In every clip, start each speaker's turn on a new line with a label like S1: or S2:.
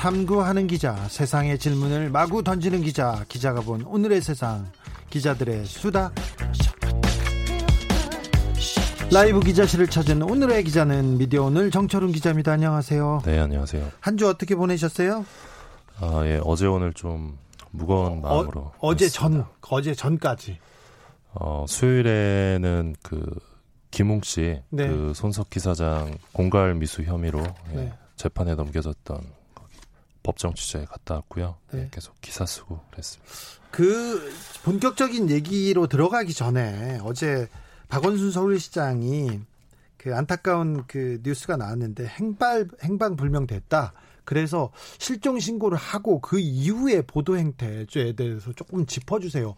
S1: 탐구하는 기자, 세상의 질문을 마구 던지는 기자, 기자가 본 오늘의 세상, 기자들의 수다. 라이브 기자실을 찾은 오늘의 기자는 미디어 오늘 정철훈 기자입니다. 안녕하세요.
S2: 네, 안녕하세요.
S1: 한 주 어떻게 보내셨어요?
S2: 아, 예, 어제 오늘 좀 무거운 마음으로.
S1: 어, 제 전, 어제 전까지.
S2: 어, 수요일에는 그 김웅 씨, 네. 그 손석희 사장 공갈 미수 혐의로 예, 네. 재판에 넘겨졌던 법정 취재에 갔다 왔고요. 네. 네. 계속 기사 쓰고 그랬습니다.
S1: 그 본격적인 얘기로 들어가기 전에 어제 박원순 서울시장이 그 안타까운 그 뉴스가 나왔는데 행발 행방 불명됐다. 그래서 실종 신고를 하고 그 이후에 보도 행태에 대해서 조금 짚어주세요.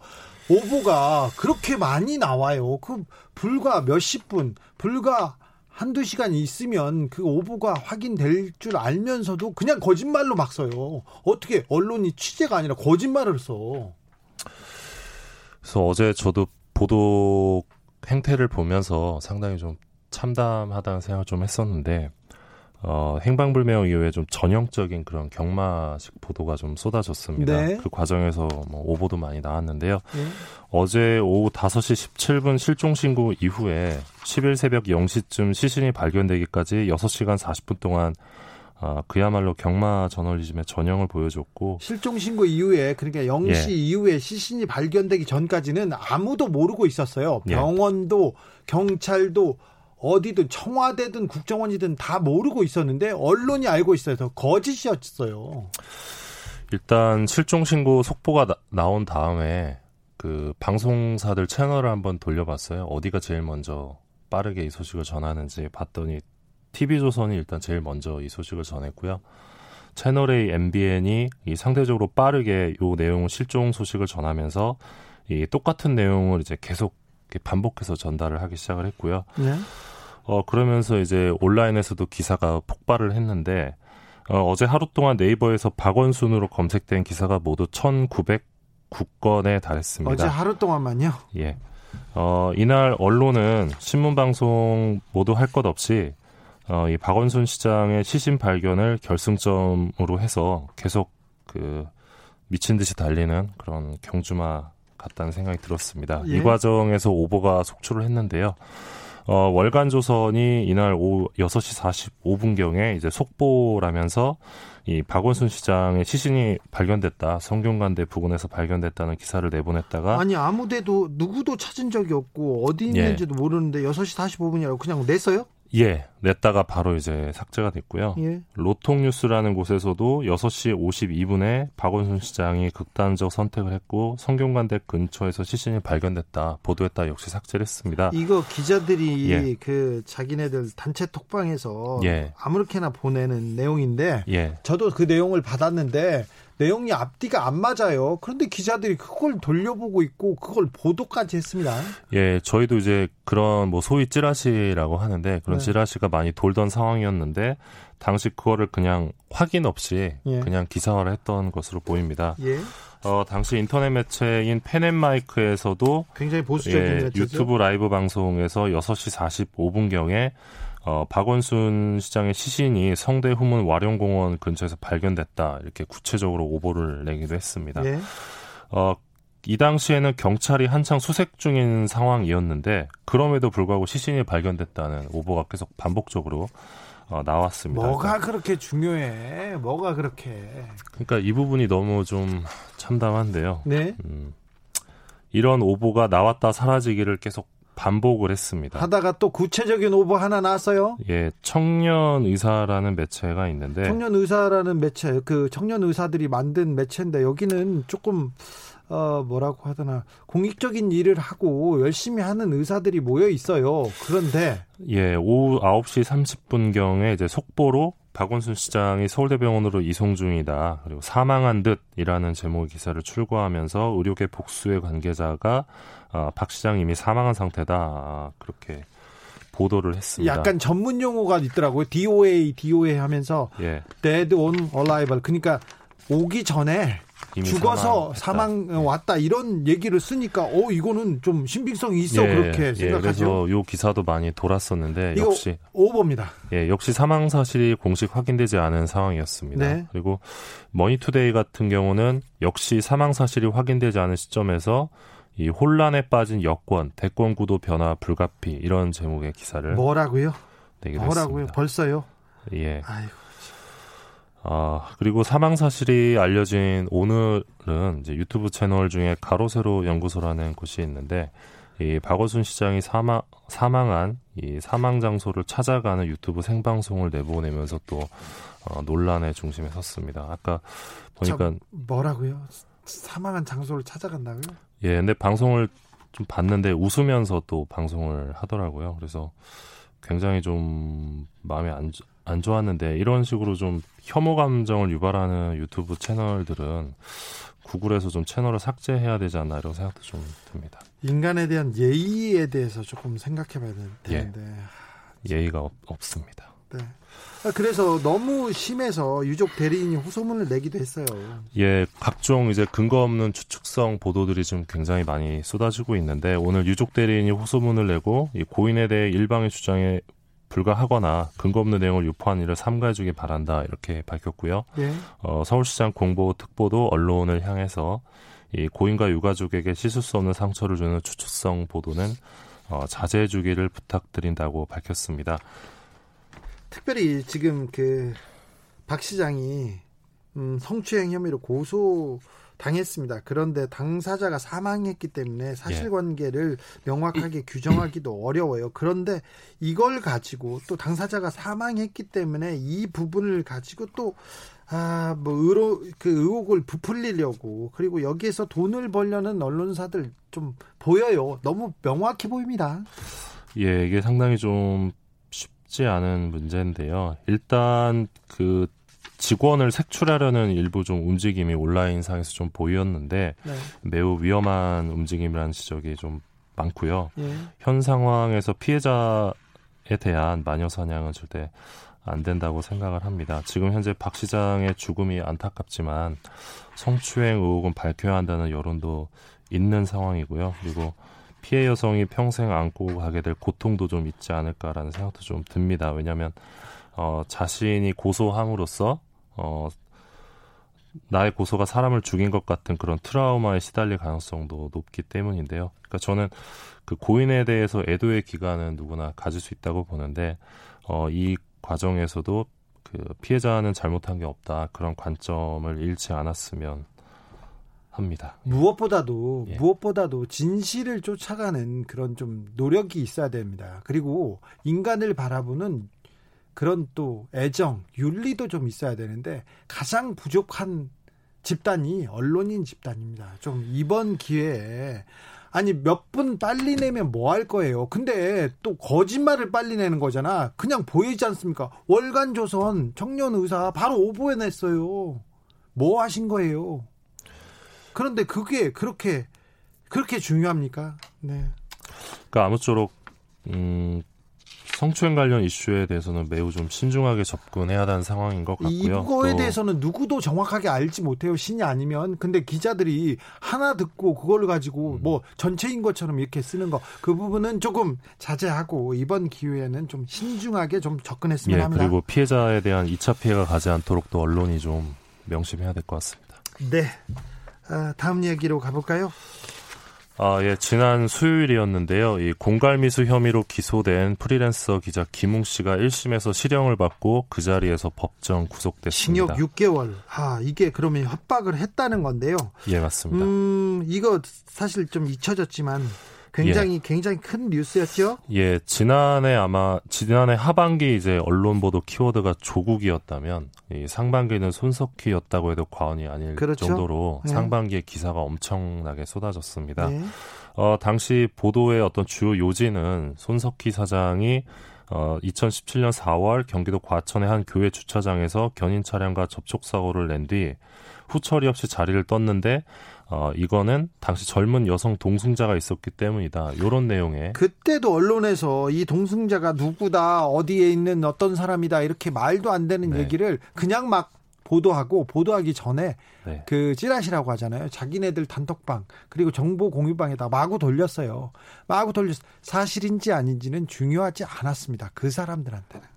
S1: 오보가 그렇게 많이 나와요. 그 불과 몇십 분, 불과 한두 시간 있으면 그 오보가 확인될 줄 알면서도 그냥 거짓말로 막 써요. 어떻게 언론이 취재가 아니라 거짓말을 써.
S2: 그래서 어제 저도 보도 행태를 보면서 상당히 좀 참담하다는 생각을 좀 했었는데 어, 행방불명 이후에 좀 전형적인 그런 경마식 보도가 좀 쏟아졌습니다. 네. 그 과정에서 뭐 오보도 많이 나왔는데요. 네. 어제 오후 5시 17분 실종 신고 이후에 10일 새벽 0시쯤 시신이 발견되기까지 6시간 40분 동안 아, 그야말로 경마 저널리즘의 전형을 보여줬고
S1: 실종 신고 이후에 그러니까 0시 예. 이후에 시신이 발견되기 전까지는 아무도 모르고 있었어요. 예. 병원도 예. 경찰도 어디든 청와대든 국정원이든 다 모르고 있었는데 언론이 알고 있어서 거짓이었어요.
S2: 일단 실종 신고 속보가 나, 온 다음에 그 방송사들 채널을 한번 돌려봤어요. 어디가 제일 먼저 빠르게 이 소식을 전하는지 봤더니 TV조선이 일단 제일 먼저 이 소식을 전했고요. 채널 A, MBN이 이 상대적으로 빠르게 요 내용 실종 소식을 전하면서 이 똑같은 내용을 이제 계속 반복해서 전달을 하기 시작을 했고요. 네. 어 그러면서 이제 온라인에서도 기사가 폭발을 했는데 어, 어제 하루 동안 네이버에서 박원 순으로 검색된 기사가 모두 1,909건에 달했습니다.
S1: 어제 하루 동안만요?
S2: 예. 어, 이날 언론은 신문 방송 모두 할 것 없이 어, 이 박원순 시장의 시신 발견을 결승점으로 해서 계속 그 미친 듯이 달리는 그런 경주마 같다는 생각이 들었습니다. 예. 이 과정에서 오보가 속출을 했는데요. 어, 월간 조선이 이날 오후 6시 45분경에 이제 속보라면서 이 박원순 시장의 시신이 발견됐다. 성균관대 부근에서 발견됐다는 기사를 내보냈다가
S1: 아니 아무데도 누구도 찾은 적이 없고 어디 있는지도 예. 모르는데 6시 45분이라고 그냥 냈어요?
S2: 예, 냈다가 바로 이제 삭제가 됐고요. 예. 로통뉴스라는 곳에서도 6시 52분에 박원순 시장이 극단적 선택을 했고 성균관대 근처에서 시신이 발견됐다 보도했다 역시 삭제를 했습니다.
S1: 이거 기자들이 예. 그 자기네들 단체 톡방에서 예. 아무렇게나 보내는 내용인데 예. 저도 그 내용을 받았는데 내용이 앞뒤가 안 맞아요. 그런데 기자들이 그걸 돌려보고 있고 그걸 보도까지 했습니다.
S2: 예, 저희도 이제 그런 뭐 소위 찌라시라고 하는데 그런 네. 찌라시가 많이 돌던 상황이었는데 당시 그거를 그냥 확인 없이 예. 그냥 기사화를 했던 것으로 보입니다. 예. 어, 당시 인터넷 매체인 펜앤마이크에서도
S1: 굉장히 보수적인 예,
S2: 유튜브 라이브 방송에서 6시 45분경에 어, 박원순 시장의 시신이 성대 후문 와룡공원 근처에서 발견됐다 이렇게 구체적으로 오보를 내기도 했습니다. 예. 어, 이 당시에는 경찰이 한창 수색 중인 상황이었는데 그럼에도 불구하고 시신이 발견됐다는 오보가 계속 반복적으로 어, 나왔습니다.
S1: 뭐가 그렇게 중요해? 뭐가 그렇게?
S2: 그러니까 이 부분이 너무 좀 참담한데요. 네. 음, 이런 오보가 나왔다 사라지기를 계속 반복을 했습니다.
S1: 하다가 또 구체적인 오보 하나 나왔어요?
S2: 예, 청년 의사라는 매체가 있는데
S1: 청년 의사라는 매체 그 청년 의사들이 만든 매체인데 여기는 조금 어 뭐라고 하더나 공익적인 일을 하고 열심히 하는 의사들이 모여 있어요. 그런데
S2: 예, 오후 9시 30분경에 이제 속보로 박원순 시장이 서울대병원으로 이송 중이다. 그리고 사망한 듯이라는 제목의 기사를 출고하면서 의료계 복수의 관계자가 어, 박 시장 이미 사망한 상태다. 아, 그렇게 보도를 했습니다.
S1: 약간 전문 용어가 있더라고요. DOA, DOA 하면서 예. Dead on Arrival. 그러니까 오기 전에 죽어서 사망 예. 왔다 이런 얘기를 쓰니까 어 이거는 좀 신빙성이 있어 예, 그렇게 예, 생각하죠.
S2: 그래서 요 기사도 많이 돌았었는데 역시
S1: 오버입니다.
S2: 예, 역시 사망 사실이 공식 확인되지 않은 상황이었습니다. 네. 그리고 머니투데이 같은 경우는 역시 사망 사실이 확인되지 않은 시점에서 이 혼란에 빠진 여권, 대권 구도 변화 불가피 이런 제목의 기사를
S1: 뭐라고요? 뭐라고요? 벌써요?
S2: 예. 아이고. 아, 그리고 사망 사실이 알려진 오늘은 이제 유튜브 채널 중에 가로세로 연구소라는 곳이 있는데 이 박원순 시장이 사망 사망한 이 사망 장소를 찾아가는 유튜브 생방송을 내보내면서 또 어, 논란의 중심에 섰습니다. 아까 보니까
S1: 뭐라고요? 사망한 장소를 찾아간다고요?
S2: 예, 근데 방송을 좀 봤는데 웃으면서 또 방송을 하더라고요. 그래서 굉장히 좀 마음이 안, 안 좋았는데 이런 식으로 좀 혐오 감정을 유발하는 유튜브 채널들은 구글에서 좀 채널을 삭제해야 되지 않나 이런 생각도 좀 듭니다.
S1: 인간에 대한 예의에 대해서 조금 생각해 봐야 되는데
S2: 예. 예의가 없, 없습니다. 네.
S1: 아, 그래서 너무 심해서 유족 대리인이 호소문을 내기도 했어요.
S2: 예, 각종 이제 근거 없는 추측성 보도들이 좀 굉장히 많이 쏟아지고 있는데 오늘 유족 대리인이 호소문을 내고 이 고인에 대해 일방의 주장에 불가하거나 근거 없는 내용을 유포한 일을 삼가해주기 바란다 이렇게 밝혔고요. 예. 어, 서울시장 공보 특보도 언론을 향해서 이 고인과 유가족에게 씻을 수 없는 상처를 주는 추측성 보도는 어, 자제해주기를 부탁드린다고 밝혔습니다.
S1: 특별히 지금 그 박 시장이 음, 성추행 혐의로 고소 당했습니다. 그런데 당사자가 사망했기 때문에 사실관계를 명확하게 규정하기도 어려워요. 그런데 이걸 가지고 또 당사자가 사망했기 때문에 이 부분을 가지고 또 아, 뭐, 의로, 그 의혹을 부풀리려고, 그리고 여기에서 돈을 벌려는 언론사들 좀 보여요. 너무 명확해 보입니다.
S2: 예, 이게 상당히 좀 쉽지 않은 문제인데요. 일단 그 직원을 색출하려는 일부 좀 움직임이 온라인상에서 좀 보였는데 네. 매우 위험한 움직임이라는 지적이 좀 많고요. 예. 현 상황에서 피해자에 대한 마녀 사냥은 절대 안 된다고 생각을 합니다. 지금 현재 박 시장의 죽음이 안타깝지만 성추행 의혹은 밝혀야 한다는 여론도 있는 상황이고요. 그리고 피해 여성이 평생 안고 가게 될 고통도 좀 있지 않을까라는 생각도 좀 듭니다. 왜냐하면 어, 자신이 고소함으로써 어, 나의 고소가 사람을 죽인 것 같은 그런 트라우마에 시달릴 가능성도 높기 때문인데요. 그러니까 저는 그 고인에 대해서 애도의 기간은 누구나 가질 수 있다고 보는데 어, 이 과정에서도 그 피해자는 잘못한 게 없다 그런 관점을 잃지 않았으면 합니다.
S1: 무엇보다도 예. 무엇보다도 진실을 쫓아가는 그런 좀 노력이 있어야 됩니다. 그리고 인간을 바라보는 그런 또 애정, 윤리도 좀 있어야 되는데 가장 부족한 집단이 언론인 집단입니다. 좀 이번 기회에 아니 몇 분 빨리 내면 뭐 할 거예요. 근데 또 거짓말을 빨리 내는 거잖아. 그냥 보이지 않습니까? 월간 조선 청년 의사 바로 오보해 냈어요. 뭐 하신 거예요? 그런데 그게 그렇게 그렇게 중요합니까? 네.
S2: 그러니까 아무쪼록 음, 성추행 관련 이슈에 대해서는 매우 좀 신중하게 접근해야 하는 상황인 것 같고요.
S1: 이거에 대해서는 누구도 정확하게 알지 못해요. 신이 아니면. 근데 기자들이 하나 듣고 그걸 가지고 음. 뭐 전체인 것처럼 이렇게 쓰는 거 그 부분은 조금 자제하고 이번 기회에는 좀 신중하게 좀 접근했으면 예, 합니다.
S2: 그리고 피해자에 대한 2차 피해가 가지 않도록 또 언론이 좀 명심해야 될 것 같습니다.
S1: 네. 아, 다음 얘기로 가볼까요?
S2: 아, 예, 지난 수요일이었는데요. 이 공갈미수 혐의로 기소된 프리랜서 기자 김웅 씨가 1심에서 실형을 받고 그 자리에서 법정 구속됐습니다.
S1: 징역 6개월. 아, 이게 그러면 협박을 했다는 건데요.
S2: 예, 맞습니다.
S1: 음, 이거 사실 좀 잊혀졌지만 굉장히 예. 굉장히 큰 뉴스였죠.
S2: 예, 지난해 아마 지난해 하반기 이제 언론 보도 키워드가 조국이었다면 이 상반기는 손석희였다고 해도 과언이 아닐 그렇죠? 정도로 네. 상반기에 기사가 엄청나게 쏟아졌습니다. 네. 어, 당시 보도의 어떤 주요 요지는 손석희 사장이 어, 2017년 4월 경기도 과천의 한 교회 주차장에서 견인 차량과 접촉 사고를 낸 뒤 후처리 없이 자리를 떴는데 어, 이거는 당시 젊은 여성 동승자가 있었기 때문이다. 이런 내용의
S1: 그때도 언론에서 이 동승자가 누구다, 어디에 있는 어떤 사람이다 이렇게 말도 안 되는 네. 얘기를 그냥 막 보도하고 보도하기 전에 네. 그 찌라시라고 하잖아요. 자기네들 단톡방 그리고 정보 공유방에다 마구 돌렸어요. 마구 돌렸 사실인지 아닌지는 중요하지 않았습니다. 그 사람들한테는.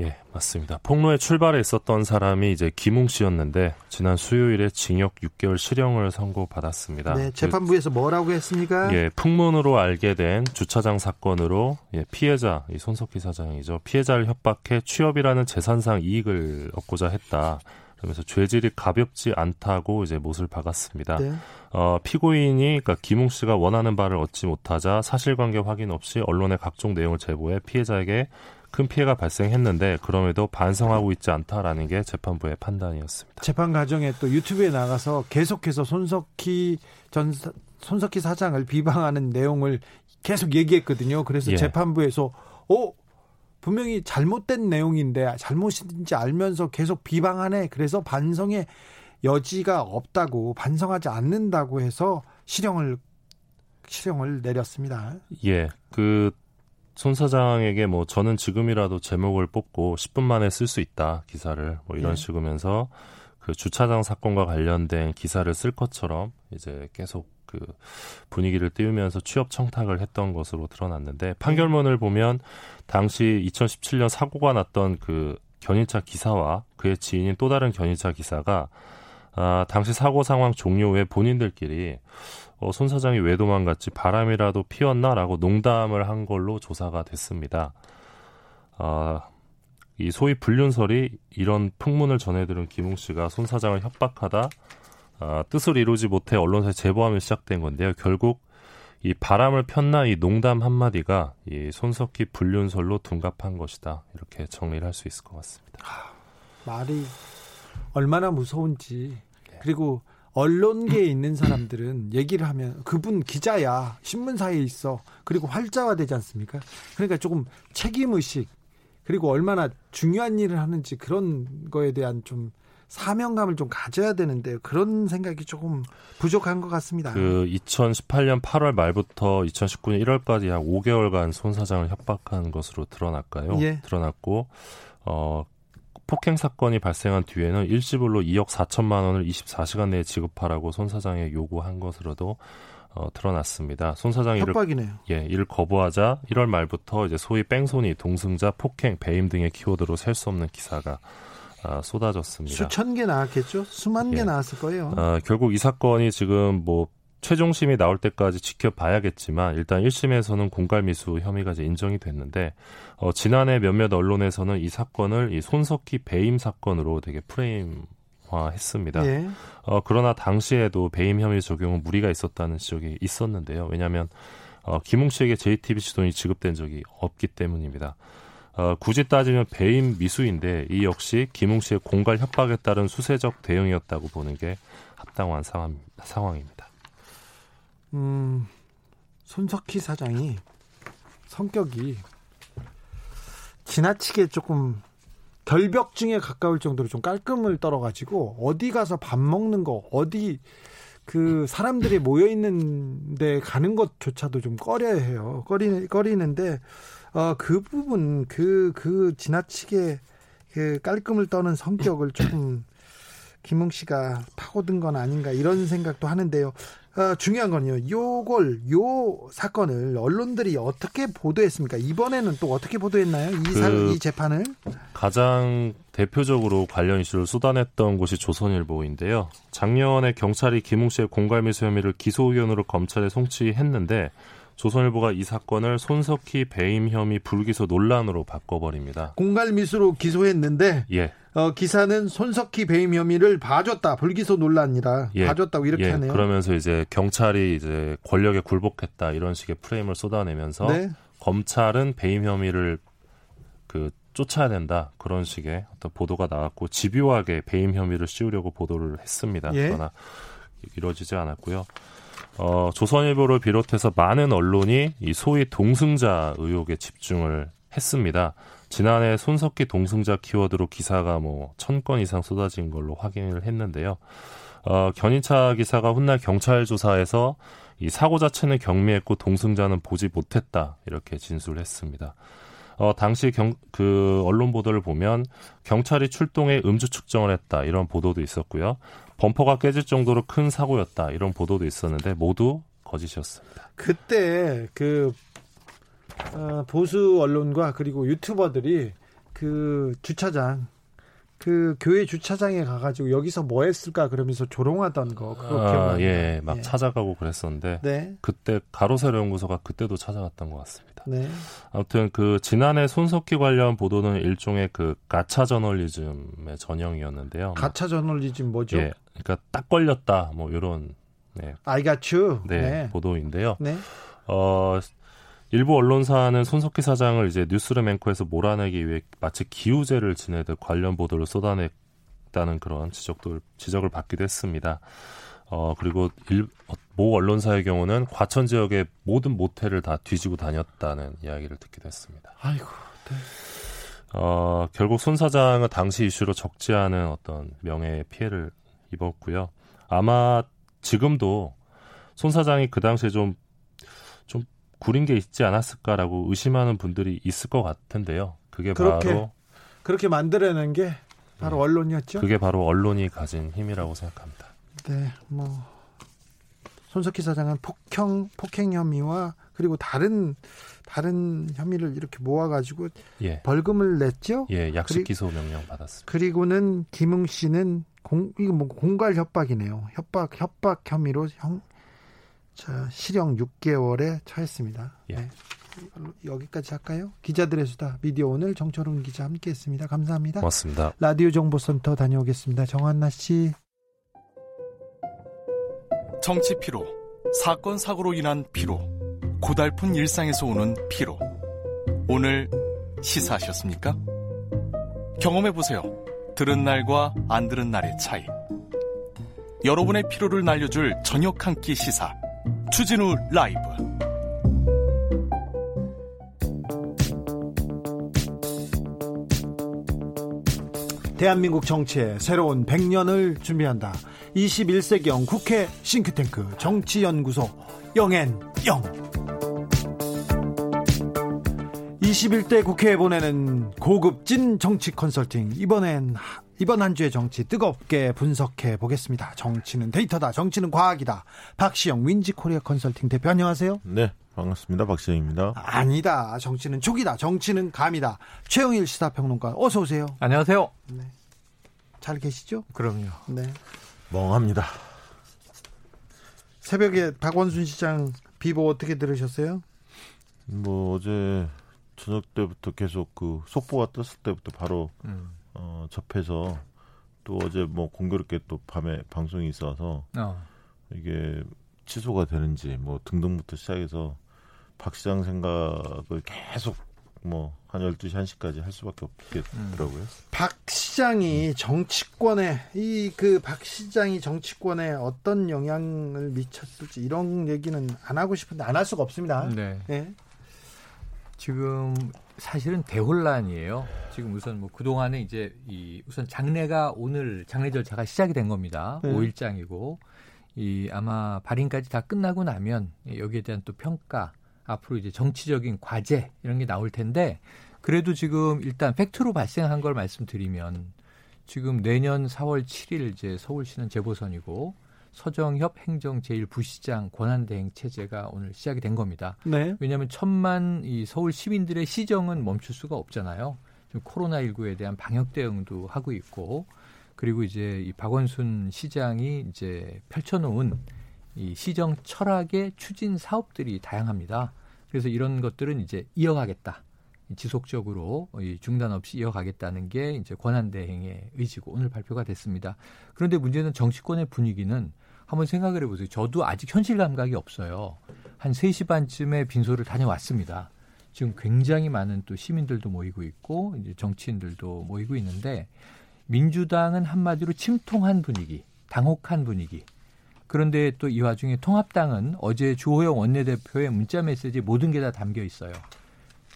S2: 예, 맞습니다. 폭로의 출발에 있었던 사람이 이제 김웅 씨였는데 지난 수요일에 징역 6개월 실형을 선고받았습니다.
S1: 네, 재판부에서 뭐라고 했습니까?
S2: 예, 풍문으로 알게 된 주차장 사건으로 예, 피해자 이 손석희 사장이죠. 피해자를 협박해 취업이라는 재산상 이익을 얻고자 했다. 그러면서 죄질이 가볍지 않다고 이제 못을 박았습니다. 네. 어, 피고인이 그러니까 김웅 씨가 원하는 바를 얻지 못하자 사실관계 확인 없이 언론의 각종 내용을 제보해 피해자에게 큰 피해가 발생했는데 그럼에도 반성하고 있지 않다라는 게 재판부의 판단이었습니다.
S1: 재판 과정에 또 유튜브에 나가서 계속해서 손석희 전 손석희 사장을 비방하는 내용을 계속 얘기했거든요. 그래서 예. 재판부에서 어 분명히 잘못된 내용인데 잘못인지 알면서 계속 비방하네. 그래서 반성의 여지가 없다고 반성하지 않는다고 해서 실형을 실형을 내렸습니다.
S2: 예. 그 손 사장에게 뭐 저는 지금이라도 제목을 뽑고 10분 만에 쓸 수 있다 기사를 뭐 이런 네. 식으면서 그 주차장 사건과 관련된 기사를 쓸 것처럼 이제 계속 그 분위기를 띄우면서 취업 청탁을 했던 것으로 드러났는데 판결문을 보면 당시 2017년 사고가 났던 그 견인차 기사와 그의 지인인 또 다른 견인차 기사가 아, 당시 사고 상황 종료 후에 본인들끼리 어, 손 사장이 왜 도망갔지 바람이라도 피웠나라고 농담을 한 걸로 조사가 됐습니다. 아, 이 소위 불륜설이 이런 풍문을 전해들은 김웅 씨가 손 사장을 협박하다 아, 뜻을 이루지 못해 언론사에 제보하며 시작된 건데요. 결국 이 바람을 폈나 이 농담 한마디가 이 손석희 불륜설로 둔갑한 것이다. 이렇게 정리를 할 수 있을 것 같습니다. 아,
S1: 말이 얼마나 무서운지 그리고 언론계에 있는 사람들은 얘기를 하면 그분 기자야 신문사에 있어 그리고 활자화되지 않습니까? 그러니까 조금 책임 의식 그리고 얼마나 중요한 일을 하는지 그런 거에 대한 좀 사명감을 좀 가져야 되는데 그런 생각이 조금 부족한 것 같습니다.
S2: 그 2018년 8월 말부터 2019년 1월까지 약 5개월간 손 사장을 협박한 것으로 드러났까요? 예. 드러났고 어 폭행 사건이 발생한 뒤에는 일시불로 2억 4천만 원을 24시간 내에 지급하라고 손 사장에 요구한 것으로도 어, 드러났습니다. 손 사장이
S1: 이를,
S2: 예, 이를 거부하자 1월 말부터 이제 소위 뺑소니, 동승자, 폭행, 배임 등의 키워드로 셀 수 없는 기사가 아, 쏟아졌습니다.
S1: 수천 개 나왔겠죠? 수만 예. 개 나왔을 거예요.
S2: 아, 결국 이 사건이 지금 뭐 최종심이 나올 때까지 지켜봐야겠지만 일단 1심에서는 공갈미수 혐의가 이제 인정이 됐는데 어, 지난해 몇몇 언론에서는 이 사건을 이 손석희 배임 사건으로 되게 프레임화했습니다. 예. 어, 그러나 당시에도 배임 혐의 적용은 무리가 있었다는 지적이 있었는데요. 왜냐하면 어, 김웅 씨에게 JTBC 돈이 지급된 적이 없기 때문입니다. 어, 굳이 따지면 배임 미수인데 이 역시 김웅 씨의 공갈 협박에 따른 수세적 대응이었다고 보는 게 합당한 상황, 상황입니다.
S1: 음, 손석희 사장이 성격이 지나치게 조금 결벽증에 가까울 정도로 좀 깔끔을 떨어가지고 어디 가서 밥 먹는 거 어디 그 사람들이 모여 있는데 가는 것조차도 좀 꺼려해요. 꺼리 꺼리는데 어그 부분 그그 그 지나치게 그 깔끔을 떠는 성격을 조금 김웅 씨가 파고든 건 아닌가 이런 생각도 하는데요. 어, 중요한 건요. 요걸 요 사건을 언론들이 어떻게 보도했습니까? 이번에는 또 어떻게 보도했나요? 이, 그 사, 이 재판을
S2: 가장 대표적으로 관련 이슈를 쏟아냈던 곳이 조선일보인데요. 작년에 경찰이 김웅 씨의 공갈미수 혐의를 기소 의견으로 검찰에 송치했는데 조선일보가 이 사건을 손석희 배임 혐의 불기소 논란으로 바꿔버립니다.
S1: 공갈미수로 기소했는데 예. 어, 기사는 손석희 배임 혐의를 봐줬다. 불기소 논란이라 예, 봐줬다고 이렇게 예, 하네요.
S2: 그러면서 이제 경찰이 이제 권력에 굴복했다 이런 식의 프레임을 쏟아내면서 네. 검찰은 배임 혐의를 그 쫓아야 된다 그런 식의 어떤 보도가 나왔고 집요하게 배임 혐의를 씌우려고 보도를 했습니다. 예. 그러나 이루어지지 않았고요. 어, 조선일보를 비롯해서 많은 언론이 이 소위 동승자 의혹에 집중을 했습니다. 지난해 손석희 동승자 키워드로 기사가 뭐 천 건 이상 쏟아진 걸로 확인을 했는데요. 어, 견인차 기사가 훗날 경찰 조사에서 이 사고 자체는 경미했고 동승자는 보지 못했다 이렇게 진술했습니다. 어, 당시 경, 그 언론 보도를 보면 경찰이 출동해 음주 측정을 했다 이런 보도도 있었고요. 범퍼가 깨질 정도로 큰 사고였다 이런 보도도 있었는데 모두 거짓이었습니다.
S1: 그때 그 어, 보수 언론과 그리고 유튜버들이 그 주차장 그 교회 주차장에 가가지고 여기서 뭐 했을까 그러면서 조롱하던 거 그거
S2: 아,
S1: 기억나요?
S2: 예, 막 예. 찾아가고 그랬었는데
S1: 네.
S2: 그때 가로세로 연구소가 그때도 찾아갔던 것 같습니다.
S1: 네.
S2: 아무튼 그 지난해 손석희 관련 보도는 일종의 그 가차 저널리즘의 전형이었는데요.
S1: 가차 저널리즘 뭐죠?
S2: 예, 그러니까 딱 걸렸다 뭐 이런 네.
S1: I got you.
S2: 네,
S1: 네.
S2: 보도인데요.
S1: 네.
S2: 어 일부 언론사는 손석희 사장을 이제 뉴스룸 앵커에서 몰아내기 위해 마치 기우제를 지내듯 관련 보도를 쏟아냈다는 그런 지적도 지적을 받기도 했습니다. 어 그리고 일, 모 언론사의 경우는 과천 지역의 모든 모텔을 다 뒤지고 다녔다는 이야기를 듣기도 했습니다.
S1: 아이고. 네.
S2: 어 결국 손 사장은 당시 이슈로 적지 않은 어떤 명예 피해를 입었고요. 아마 지금도 손 사장이 그 당시에 좀 구린 게 있지 않았을까라고 의심하는 분들이 있을 것 같은데요. 그게
S1: 그렇게,
S2: 바로
S1: 그렇게 만들어낸 게 바로 네. 언론이었죠.
S2: 그게 바로 언론이 가진 힘이라고 생각합니다.
S1: 네, 뭐 손석희 사장은 폭행 폭행 혐의와 그리고 다른 다른 혐의를 이렇게 모아가지고 예. 벌금을 냈죠.
S2: 예, 약식 기소 명령 받았습니다.
S1: 그리고는 김웅 씨는 공 이거 뭐 공갈 협박이네요. 협박 협박 혐의로 형 자, 실형 6개월에 처했습니다. 예. 네. 여기까지 할까요? 기자들의 수다 미디어 오늘 정철훈 기자 함께했습니다. 감사합니다.
S2: 고맙습니다.
S1: 라디오 정보센터 다녀오겠습니다. 정한나 씨.
S3: 정치 피로, 사건 사고로 인한 피로, 고달픈 일상에서 오는 피로. 오늘 시사하셨습니까? 경험해 보세요. 들은 날과 안 들은 날의 차이. 여러분의 피로를 날려줄 저녁 한 끼 시사. 추진우 라이브
S1: 대한민국 정치의 새로운 100년을 준비한다. 21세기형 국회 싱크탱크 정치연구소 영앤영 21대 국회에 보내는 고급진 정치 컨설팅 이번엔 이번 한 주의 정치 뜨겁게 분석해 보겠습니다. 정치는 데이터다. 정치는 과학이다. 박시영 윈지코리아 컨설팅 대표 안녕하세요.
S4: 네. 반갑습니다. 박시영입니다.
S1: 아니다. 정치는 촉이다. 정치는 감이다. 최영일 시사평론가 어서 오세요.
S5: 안녕하세요.
S1: 네. 잘 계시죠?
S5: 그럼요.
S1: 네.
S4: 멍합니다.
S1: 새벽에 박원순 시장 비보 어떻게 들으셨어요?
S4: 뭐 어제 저녁 때부터 계속 그 속보가 떴을 때부터 바로 음. 어, 접해서 또 어제 뭐 공교롭게 또 밤에 방송이 있어서 어. 이게 취소가 되는지 뭐 등등부터 시작해서 박 시장 생각을 계속 뭐 한 12시 1시까지 할 수밖에 없겠더라고요. 음.
S1: 박 시장이 정치권에 이 그 박 시장이 정치권에 어떤 영향을 미쳤을지 이런 얘기는 안 하고 싶은데 안 할 수가 없습니다.
S5: 네. 네. 지금 사실은 대혼란이에요. 지금 우선 뭐 그동안에 이제 이 우선 장례가 오늘 장례 절차가 시작이 된 겁니다. 네. 5일장이고 이 아마 발인까지 다 끝나고 나면 여기에 대한 또 평가 앞으로 이제 정치적인 과제 이런 게 나올 텐데 그래도 지금 일단 팩트로 발생한 걸 말씀드리면 지금 내년 4월 7일 이제 서울시는 재보선이고 서정협 행정 제1부시장 권한대행 체제가 오늘 시작이 된 겁니다.
S1: 네.
S5: 왜냐하면 천만 이 서울 시민들의 시정은 멈출 수가 없잖아요. 지금 코로나19에 대한 방역 대응도 하고 있고 그리고 이제 이 박원순 시장이 이제 펼쳐놓은 이 시정 철학의 추진 사업들이 다양합니다. 그래서 이런 것들은 이제 이어가겠다. 지속적으로 중단 없이 이어가겠다는 게 이제 권한대행의 의지고 오늘 발표가 됐습니다. 그런데 문제는 정치권의 분위기는 한번 생각을 해보세요. 저도 아직 현실 감각이 없어요. 한 3시 반쯤에 빈소를 다녀왔습니다. 지금 굉장히 많은 또 시민들도 모이고 있고 이제 정치인들도 모이고 있는데 민주당은 한마디로 침통한 분위기, 당혹한 분위기. 그런데 또 이 와중에 통합당은 어제 주호영 원내대표의 문자 메시지 모든 게 다 담겨 있어요.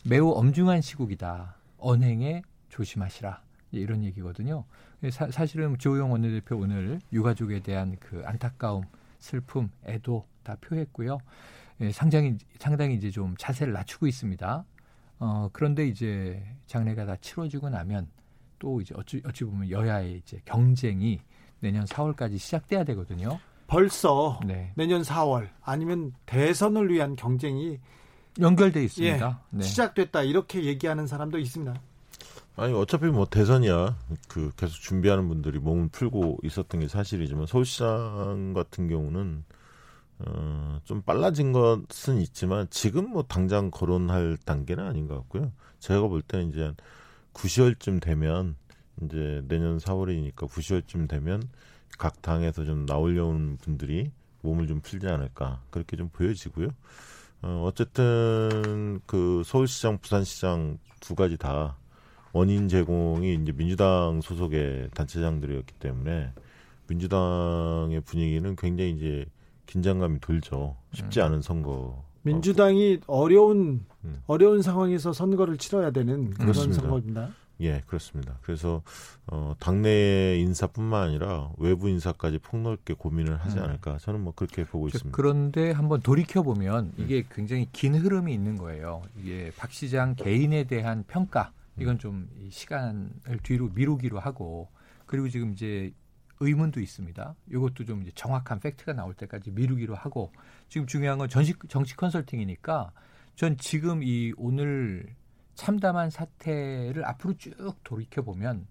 S5: 매우 엄중한 시국이다. 언행에 조심하시라. 이런 얘기거든요. 사, 사실은 조용 원내대표 오늘 유가족에 대한 그 안타까움, 슬픔, 애도 다 표했고요. 예, 상당히 상당히 이제 좀 자세를 낮추고 있습니다. 어, 그런데 이제 장례가 다 치러지고 나면 또 이제 어찌, 어찌 보면 여야의 이제 경쟁이 내년 4월까지 시작돼야 되거든요.
S1: 벌써 네. 내년 4월 아니면 대선을 위한 경쟁이
S5: 연결돼 있습니다.
S1: 예, 네. 시작됐다 이렇게 얘기하는 사람도 있습니다.
S4: 아니 어차피 뭐 대선이야 그 계속 준비하는 분들이 몸을 풀고 있었던 게 사실이지만 서울시장 같은 경우는 어, 좀 빨라진 것은 있지만 지금 뭐 당장 거론할 단계는 아닌 것 같고요. 제가 볼 때는 이제 한 9시월쯤 되면 이제 내년 4월이니까 9시월쯤 되면 각 당에서 좀 나오려는 분들이 몸을 좀 풀지 않을까 그렇게 좀 보여지고요. 어, 어쨌든 그 서울시장, 부산시장 두 가지 다 원인 제공이 이제 민주당 소속의 단체장들이었기 때문에 민주당의 분위기는 굉장히 이제 긴장감이 돌죠. 쉽지 음. 않은 선거.
S1: 민주당이 어려운 음. 어려운 상황에서 선거를 치러야 되는 그런 그렇습니다. 선거입니다.
S4: 예, 그렇습니다. 그래서 어 당내 인사뿐만 아니라 외부 인사까지 폭넓게 고민을 하지 음. 않을까 저는 뭐 그렇게 보고 있습니다.
S5: 그런데 한번 돌이켜 보면 이게 굉장히 긴 흐름이 있는 거예요. 이게 박 시장 개인에 대한 평가 이건 좀 시간을 뒤로 미루기로 하고 그리고 지금 이제 의문도 있습니다. 이것도 좀 이제 정확한 팩트가 나올 때까지 미루기로 하고 지금 중요한 건 정치, 정치 컨설팅이니까 전 지금 이 오늘 참담한 사태를 앞으로 쭉 돌이켜 보면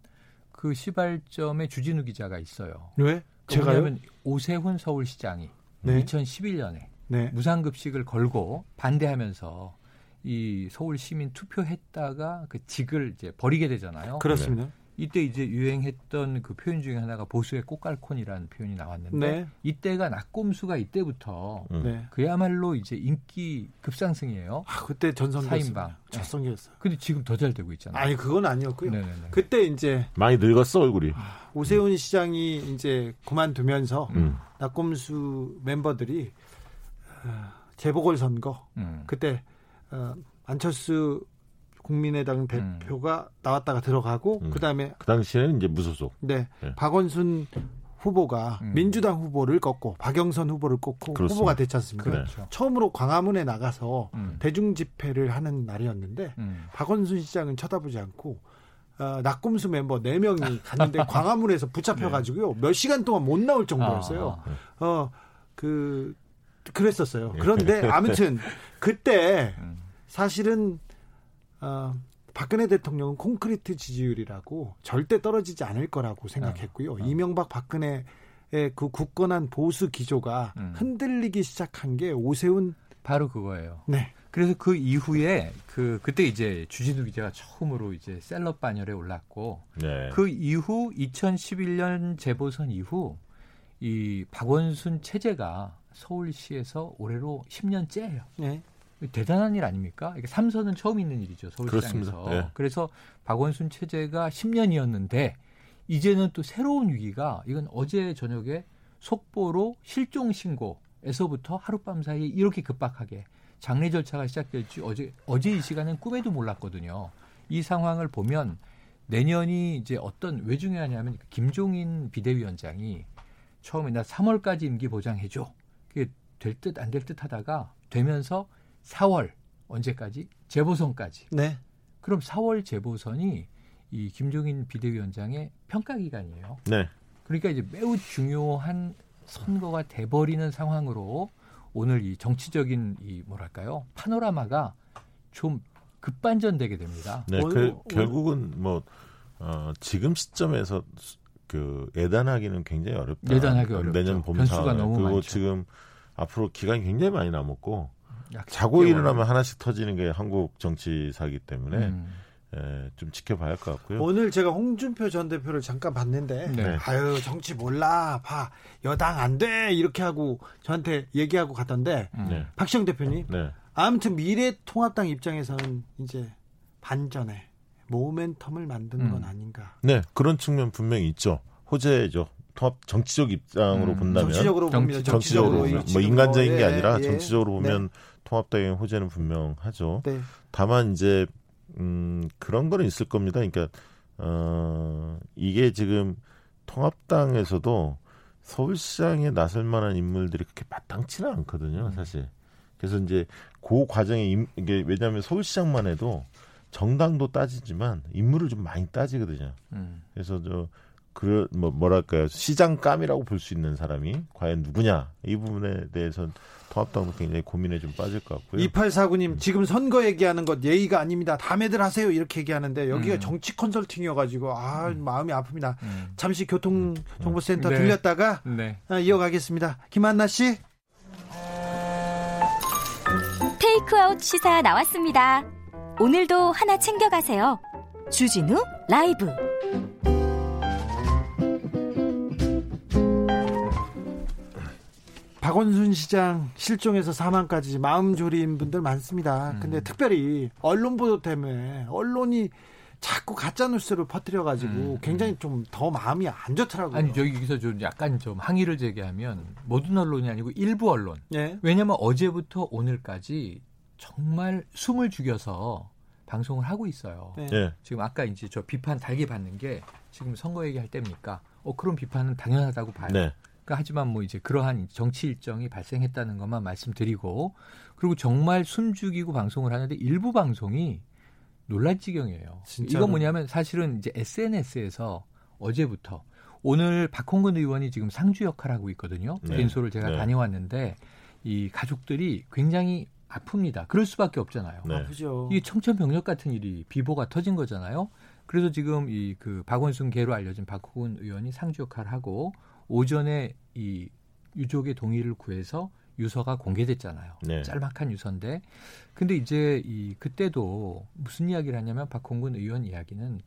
S5: 그 시발점에 주진우 기자가 있어요.
S1: 왜?
S5: 제가요? 오세훈 서울시장이 네. 2011년에 네. 무상급식을 걸고 반대하면서 이 서울 시민 투표했다가 그 직을 이제 버리게 되잖아요.
S1: 그렇습니다.
S5: 네. 이때 이제 유행했던 그 표현 중에 하나가 보수의 꽃갈콘이라는 표현이 나왔는데 네. 이때가 낙곰수가 이때부터 음. 네. 그야말로 이제 인기 급상승이에요.
S1: 아, 그때 전성기였어요. 전성기였어요.
S5: 근데 지금 더 잘 되고 있잖아요.
S1: 아니 그건 아니었고요. 네네네. 그때 이제
S4: 많이 늙었어 얼굴이.
S1: 아, 오세훈 음. 시장이 이제 그만두면서 음. 낙곰수 멤버들이 어, 재보궐 선거 음. 그때 어, 안철수 국민의당 음. 대표가 음. 나왔다가 들어가고 음. 그다음에
S4: 그 당시에는 이제 무소속.
S1: 네. 네. 박원순 후보가 음. 민주당 후보를 꺾고 박영선 후보를 꺾고 그렇습니다. 후보가 됐지 않습니까? 그렇죠. 처음으로 광화문에 나가서 음. 대중 집회를 하는 날이었는데 음. 박원순 시장은 쳐다보지 않고 어, 낙곰수 멤버 4명이 갔는데 광화문에서 붙잡혀 가지고요. 네. 몇 시간 동안 못 나올 정도였어요. 아, 아. 어, 그 그랬었어요. 그런데 아무튼 그때 사실은 어, 박근혜 대통령은 콘크리트 지지율이라고 절대 떨어지지 않을 거라고 생각했고요. 어, 어. 이명박 박근혜의 그 굳건한 보수 기조가 음. 흔들리기 시작한 게 오세훈
S5: 바로 그거예요.
S1: 네.
S5: 그래서 그 이후에 그 그때 이제 주진우 기자가 처음으로 이제 셀럽 반열에 올랐고 네. 그 이후 2011년 재보선 이후 이 박원순 체제가 서울시에서 올해로 10년째예요. 네. 대단한 일 아닙니까? 이게 삼선은 처음 있는 일이죠 서울시장에서. 네. 그래서 박원순 체제가 10년이었는데 이제는 또 새로운 위기가 이건 어제 저녁에 속보로 실종 신고에서부터 하룻밤 사이에 이렇게 급박하게 장례 절차가 시작될지 어제 어제 이 시간은 꿈에도 몰랐거든요. 이 상황을 보면 내년이 이제 어떤 왜 중요하냐면 김종인 비대위원장이 처음에 나 3월까지 임기 보장해줘. 그게 될 듯 안 될 듯 하다가 되면서 4월 언제까지? 재보선까지.
S1: 네.
S5: 그럼 4월 재보선이 이 김종인 비대위원장의 평가 기간이에요.
S4: 네.
S5: 그러니까 이제 매우 중요한 선거가 돼버리는 상황으로 오늘 이 정치적인 이 뭐랄까요 파노라마가 좀 급반전되게 됩니다.
S4: 네, 그, 결국은 뭐 어, 지금 시점에서 그 예단하기는 굉장히 어렵다.
S5: 예단하기 어렵죠.
S4: 내년 봄 변수가 너무 그리고 많죠. 지금 앞으로 기간이 굉장히 많이 남았고 자고 일어나면 하나씩 터지는 게 한국 정치사기 때문에 음. 예, 좀 지켜봐야 할 것 같고요.
S1: 오늘 제가 홍준표 전 대표를 잠깐 봤는데, 네. 아유 정치 몰라, 봐 여당 안 돼 이렇게 하고 저한테 얘기하고 갔던데, 음. 네. 박시영 대표님, 네. 아무튼 미래통합당 입장에서는 이제 반전에 모멘텀을 만드는 음. 건 아닌가.
S4: 네, 그런 측면 분명히 있죠. 호재죠. 통합 정치적 입장으로 음. 본다면
S1: 정치적으로 봅니다.
S4: 정치적으로, 정치적으로 뭐 인간적인 게 예, 아니라 예, 정치적으로 보면 네. 통합당의 호재는 분명하죠. 네. 다만 이제 음 그런 거는 있을 겁니다. 그러니까 어 이게 지금 통합당에서도 서울시장에 나설 만한 인물들이 그렇게 마땅치는 않거든요, 음. 사실. 그래서 이제 그 과정에 임, 이게 왜냐하면 서울시장만 해도 정당도 따지지만 인물을 좀 많이 따지거든요. 음. 그래서 저 그 뭐 뭐랄까요 시장감이라고 볼 수 있는 사람이 과연 누구냐 이 부분에 대해서는 통합당도 굉장히 고민에 좀 빠질 것 같고요.
S1: 2849님 음. 지금 선거 얘기하는 것 예의가 아닙니다. 다매들 하세요 이렇게 얘기하는데 여기가 음. 정치 컨설팅이어가지고 아 음. 마음이 아픕니다. 음. 잠시 교통정보센터 네. 들렸다가 네. 아, 이어가겠습니다. 김한나 씨.
S6: 테이크아웃 시사 나왔습니다. 오늘도 하나 챙겨가세요. 주진우 라이브.
S1: 박원순 시장 실종해서 사망까지 마음 졸인 분들 많습니다. 음. 근데 특별히 언론 보도 때문에 언론이 자꾸 가짜 뉴스를 퍼뜨려 가지고 음. 굉장히 좀 더 마음이 안 좋더라고요.
S5: 아니 여기서 좀 약간 좀 항의를 제기하면 모든 언론이 아니고 일부 언론. 네. 왜냐하면 어제부터 오늘까지 정말 숨을 죽여서 방송을 하고 있어요. 네. 네. 지금 아까 이제 저 비판 달게 받는 게 지금 선거 얘기할 때입니까? 어 그런 비판은 당연하다고 봐요. 네. 그러니까 하지만 뭐 이제 그러한 정치 일정이 발생했다는 것만 말씀드리고 그리고 정말 숨죽이고 방송을 하는데 일부 방송이 놀랄 지경이에요. 진짜로? 이건 뭐냐면 사실은 이제 SNS에서 어제부터 오늘 박홍근 의원이 지금 상주 역할을 하고 있거든요. 네. 벤소를 제가 네. 다녀왔는데 이 가족들이 굉장히 아픕니다. 그럴 수밖에 없잖아요. 네. 아프죠. 이게 청천벽력 같은 일이 비보가 터진 거잖아요. 그래서 지금 이 그 박원순 개로 알려진 박홍근 의원이 상주 역할을 하고 오전에 이 유족의 동의를 구해서 유서가 공개됐잖아요. 네. 짤막한 유서인데 근데 이제 이 그때도 무슨 이야기를 하냐면 박홍근 의원 이야기는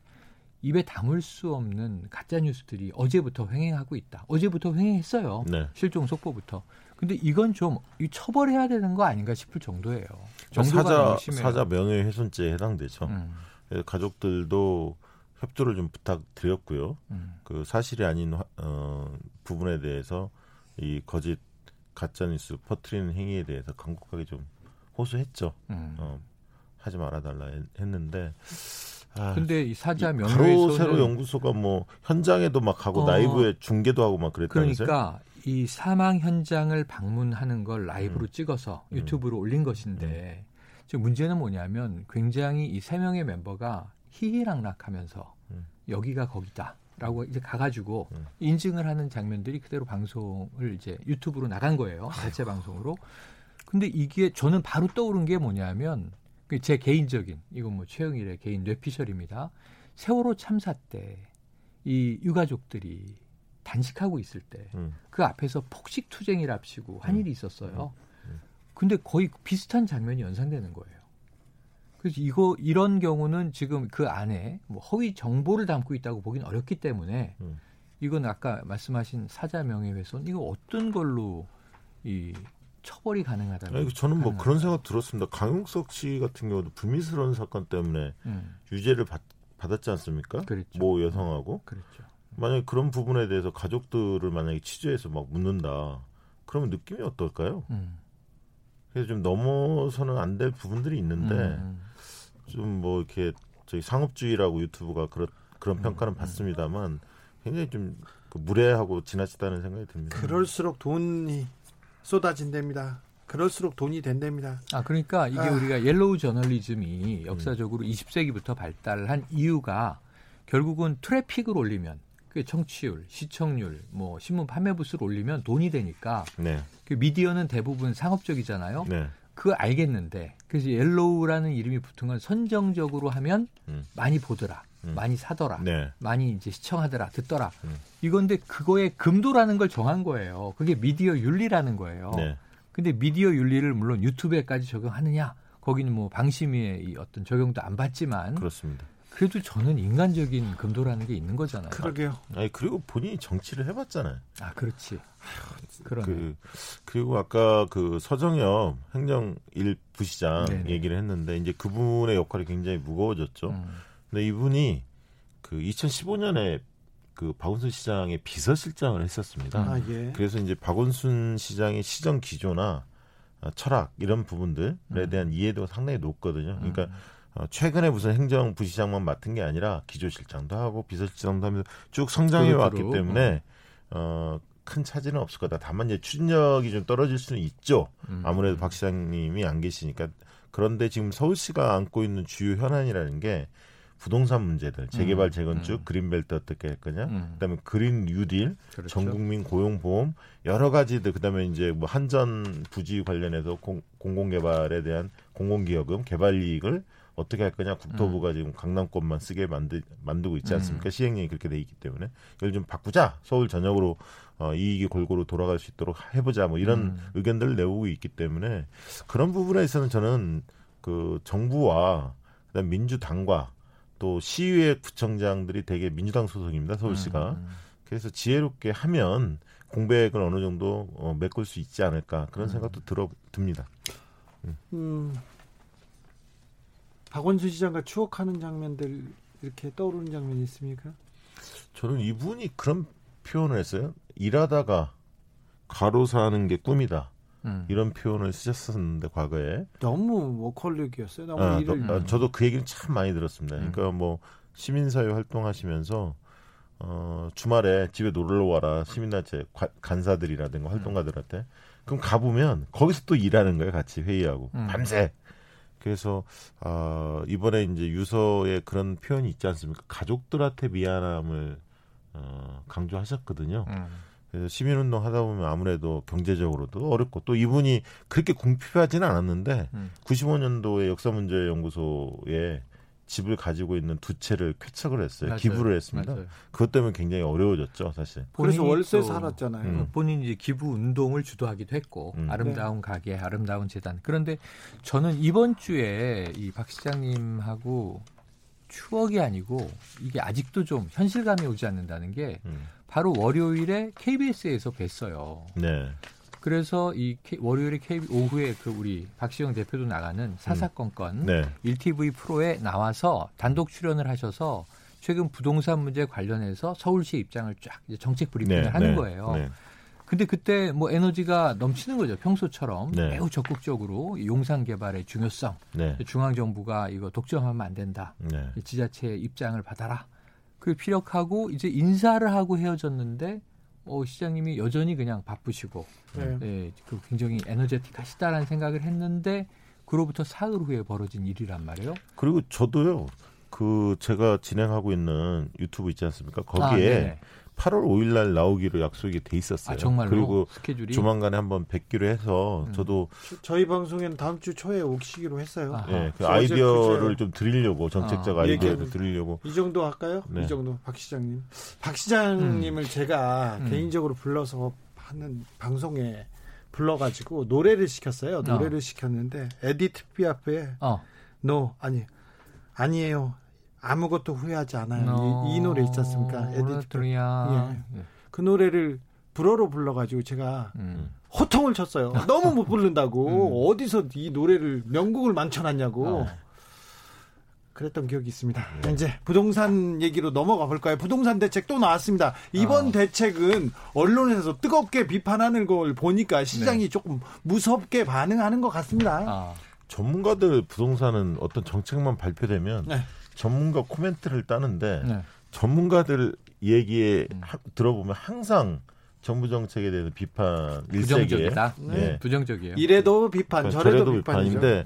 S5: 입에 담을 수 없는 가짜 뉴스들이 어제부터 횡행하고 있다. 어제부터 횡행했어요. 네. 실종 속보부터. 근데 이건 좀 처벌해야 되는 거 아닌가 싶을 정도예요.
S4: 사자 사자 명예훼손죄에 해당되죠. 음. 가족들도 협조를 좀 부탁드렸고요. 음. 그 사실이 아닌 어, 부분에 대해서 이 거짓 가짜 뉴스 퍼트리는 행위에 대해서 강력하게 좀 호소했죠. 음. 어, 하지 말아달라 했는데.
S5: 아, 근데 이 사자
S4: 명예훼손 세로 연구소가 뭐 현장에도 막 가고 어, 라이브에 중계도 하고 막 그랬다면서요?
S5: 그러니까 이 사망 현장을 방문하는 걸 라이브로 음. 찍어서 음. 유튜브로 음. 올린 것인데 음. 지금 문제는 뭐냐면 굉장히 이 세 명의 멤버가 희희락락하면서 음. 여기가 거기다라고 이제 가가지고 음. 인증을 하는 장면들이 그대로 방송을 이제 유튜브로 나간 거예요. 자체 방송으로. 근데 이게 저는 바로 떠오른 게 뭐냐면 그제 개인적인 이건 뭐 최영일의 개인 뇌피셜입니다. 세월호 참사 때 이 유가족들이 단식하고 있을 때그 음. 그 앞에서 폭식 투쟁을 앞시고 한 음. 일이 있었어요. 음. 근데 거의 비슷한 장면이 연상되는 거예요. 그래서 이거 이런 경우는 지금 그 안에 뭐 허위 정보를 담고 있다고 보기는 어렵기 때문에 음. 이건 아까 말씀하신 사자 명예훼손 이거 어떤 걸로 이 처벌이 가능하다면
S4: 아니, 저는 뭐 가능하다. 그런 생각 들었습니다. 강용석 씨 같은 경우도 불미스러운 사건 때문에 음. 유죄를 받, 받았지 않습니까? 그랬죠. 모 여성하고. 그랬죠. 만약에 그런 부분에 대해서 가족들을 만약에 취재해서 막 묻는다. 그러면 느낌이 어떨까요? 음. 그래서 좀 넘어서는 안 될 부분들이 있는데 음. 좀뭐 이렇게 저희 상업주의라고 유튜브가 그런 그런 평가는 음. 받습니다만 굉장히 좀그 무례하고 지나치다는 생각이 듭니다.
S1: 그럴수록 돈이 쏟아진답니다. 그럴수록 돈이 된답니다.
S5: 아 그러니까 이게 아. 우리가 옐로우 저널리즘이 역사적으로 음. 20세기부터 발달한 이유가 결국은 트래픽을 올리면 그 청취율, 시청률, 뭐 신문 판매 부수를 올리면 돈이 되니까 네. 그 미디어는 대부분 상업적이잖아요. 네. 그 알겠는데 그래서 yellow라는 이름이 붙은 건 선정적으로 하면 음. 많이 보더라. 음. 많이 사더라. 네. 많이 이제 시청하더라. 듣더라. 음. 이건데 그거에 금도라는 걸 정한 거예요. 그게 미디어 윤리라는 거예요. 네. 근데 미디어 윤리를 물론 유튜브에까지 적용하느냐? 거기는 뭐 방심위의 어떤 적용도 안 받지만
S4: 그렇습니다.
S5: 그래도 저는 인간적인 금도라는 게 있는 거잖아요.
S1: 그러게요.
S4: 아니 그리고 본인이 정치를 해봤잖아요.
S5: 아 그렇지. 그러네.
S4: 그, 그리고 아까 그 서정엽 행정 일 부시장 네네. 얘기를 했는데 이제 그분의 역할이 굉장히 무거워졌죠. 음. 근데 이분이 그 2015년에 그 박원순 시장의 비서실장을 했었습니다. 아, 예. 그래서 이제 박원순 시장의 시정 기조나 어, 철학 이런 부분들에 음. 대한 이해도가 상당히 높거든요. 그러니까 음. 어, 최근에 무슨 행정 부시장만 맡은 게 아니라 기조실장도 하고 비서실장도 하면서 쭉 성장해 왔기 때문에 어, 큰 차질은 없을 거다. 다만 이제 추진력이 좀 떨어질 수는 있죠. 음. 아무래도 박 시장님이 안 계시니까. 그런데 지금 서울시가 안고 있는 주요 현안이라는 게 부동산 문제들, 재개발, 음. 재건축, 음. 그린벨트 어떻게 할 거냐, 음. 그다음에 그린 뉴딜, 그렇죠. 전국민 고용보험 여러 가지들, 그다음에 이제 뭐 한전 부지 관련해서 공, 공공개발에 대한 공공기여금, 개발이익을 어떻게 할 거냐 국토부가 음. 지금 강남권만 쓰게 만드, 만들고 있지 않습니까? 음. 시행령이 그렇게 돼 있기 때문에 이걸 좀 바꾸자 서울 전역으로 어, 이익이 골고루 돌아갈 수 있도록 해보자 뭐 이런 음. 의견들을 내오고 있기 때문에 그런 부분에서는 저는 그 정부와 그다음 민주당과 또 시의회 구청장들이 되게 민주당 소속입니다 서울시가 음. 그래서 지혜롭게 하면 공백을 어느 정도 어, 메꿀 수 있지 않을까 그런 음. 생각도 들어 듭니다.
S1: 음. 음. 박원순 시장과 추억하는 장면들 이렇게 떠오르는 장면이 있습니까?
S4: 저는 이분이 그런 표현을 했어요. 일하다가 가로 사는 게 꿈이다. 음. 이런 표현을 쓰셨었는데 과거에
S1: 너무 워컬릭이었어요. 너무 아, 일을
S4: 아, 저도 그 얘기는 참 많이 들었습니다. 음. 그러니까 뭐 시민사회 활동하시면서 어, 주말에 집에 놀러 와라 시민단체 간사들이라든가 활동가들한테 그럼 가보면 거기서 또 일하는 거예요. 같이 회의하고 음. 밤새 그래서 어, 이번에 이제 유서에 그런 표현이 있지 않습니까? 가족들한테 미안함을 어, 강조하셨거든요. 음. 그래서 시민운동 하다 보면 아무래도 경제적으로도 어렵고 또 이분이 그렇게 궁핍하지는 않았는데 음. 95년도에 역사문제연구소에 집을 가지고 있는 두 채를 쾌척을 했어요. 맞아요. 기부를 했습니다. 맞아요. 그것 때문에 굉장히 어려워졌죠, 사실.
S1: 그래서 월세 살았잖아요.
S5: 음. 본인이 이제 기부 운동을 주도하기도 했고 음. 아름다운 네. 가게, 아름다운 재단. 그런데 저는 이번 주에 이 박 시장님하고 추억이 아니고 이게 아직도 좀 현실감이 오지 않는다는 게 음. 바로 월요일에 KBS에서 뵀어요. 네. 그래서 이 월요일에 KB 오후에 그 우리 박시영 대표도 나가는 사사건건 음. 네. 1TV 프로에 나와서 단독 출연을 하셔서 최근 부동산 문제 관련해서 서울시 입장을 쫙 이제 정책 브리핑을 네. 하는 네. 거예요. 네. 근데 그때 뭐 에너지가 넘치는 거죠. 평소처럼 네. 매우 적극적으로 용산 개발의 중요성, 네. 중앙 정부가 이거 독점하면 안 된다. 네. 지자체의 입장을 받아라. 그 피력하고 이제 인사를 하고 헤어졌는데 어, 시장님이 여전히 그냥 바쁘시고 네. 네, 그 굉장히 에너제틱하시다라는 생각을 했는데 그로부터 사흘 후에 벌어진 일이란 말이에요.
S4: 그리고 저도요. 그 제가 진행하고 있는 유튜브 있지 않습니까? 거기에 아, 8월 5일 날 나오기로 약속이 돼 있었어요. 아,
S5: 정말로?
S4: 그리고
S5: 스케줄이?
S4: 조만간에 한번 뵙기로 해서 음. 저도
S1: 저희 방송에는 다음 주 초에 오시기로 했어요.
S4: 네, 그 아이디어를 좀 드리려고 정책적 아, 이디어를 드리려고
S1: 이 정도 할까요? 네. 이 정도 박 시장님. 박 시장님을 음. 제가 음. 개인적으로 불러서 하는 방송에 불러가지고 노래를 시켰어요. 노래를 어. 시켰는데 에디트 피아프의 어. No 아니 아니에요. 아무것도 후회하지 않아요. 이, 이, 노래 있지 않습니까? 에디트. 예. 예. 그 노래를 불어로 불러가지고 제가 음. 호통을 쳤어요. 너무 못 부른다고. 음. 어디서 이 노래를 명곡을 망쳐놨냐고. 어. 그랬던 기억이 있습니다. 네. 이제 부동산 얘기로 넘어가 볼까요? 부동산 대책 또 나왔습니다. 이번 어. 대책은 언론에서 뜨겁게 비판하는 걸 보니까 시장이 네. 조금 무섭게 반응하는 것 같습니다. 어.
S4: 전문가들 부동산은 어떤 정책만 발표되면 네. 전문가 코멘트를 따는데 네. 전문가들 얘기에 음. 하, 들어보면 항상 정부 정책에 대해서 비판
S5: 부정적이다. 네. 네. 부정적이에요.
S1: 이래도 비판, 그러니까 저래도, 저래도
S4: 비판인데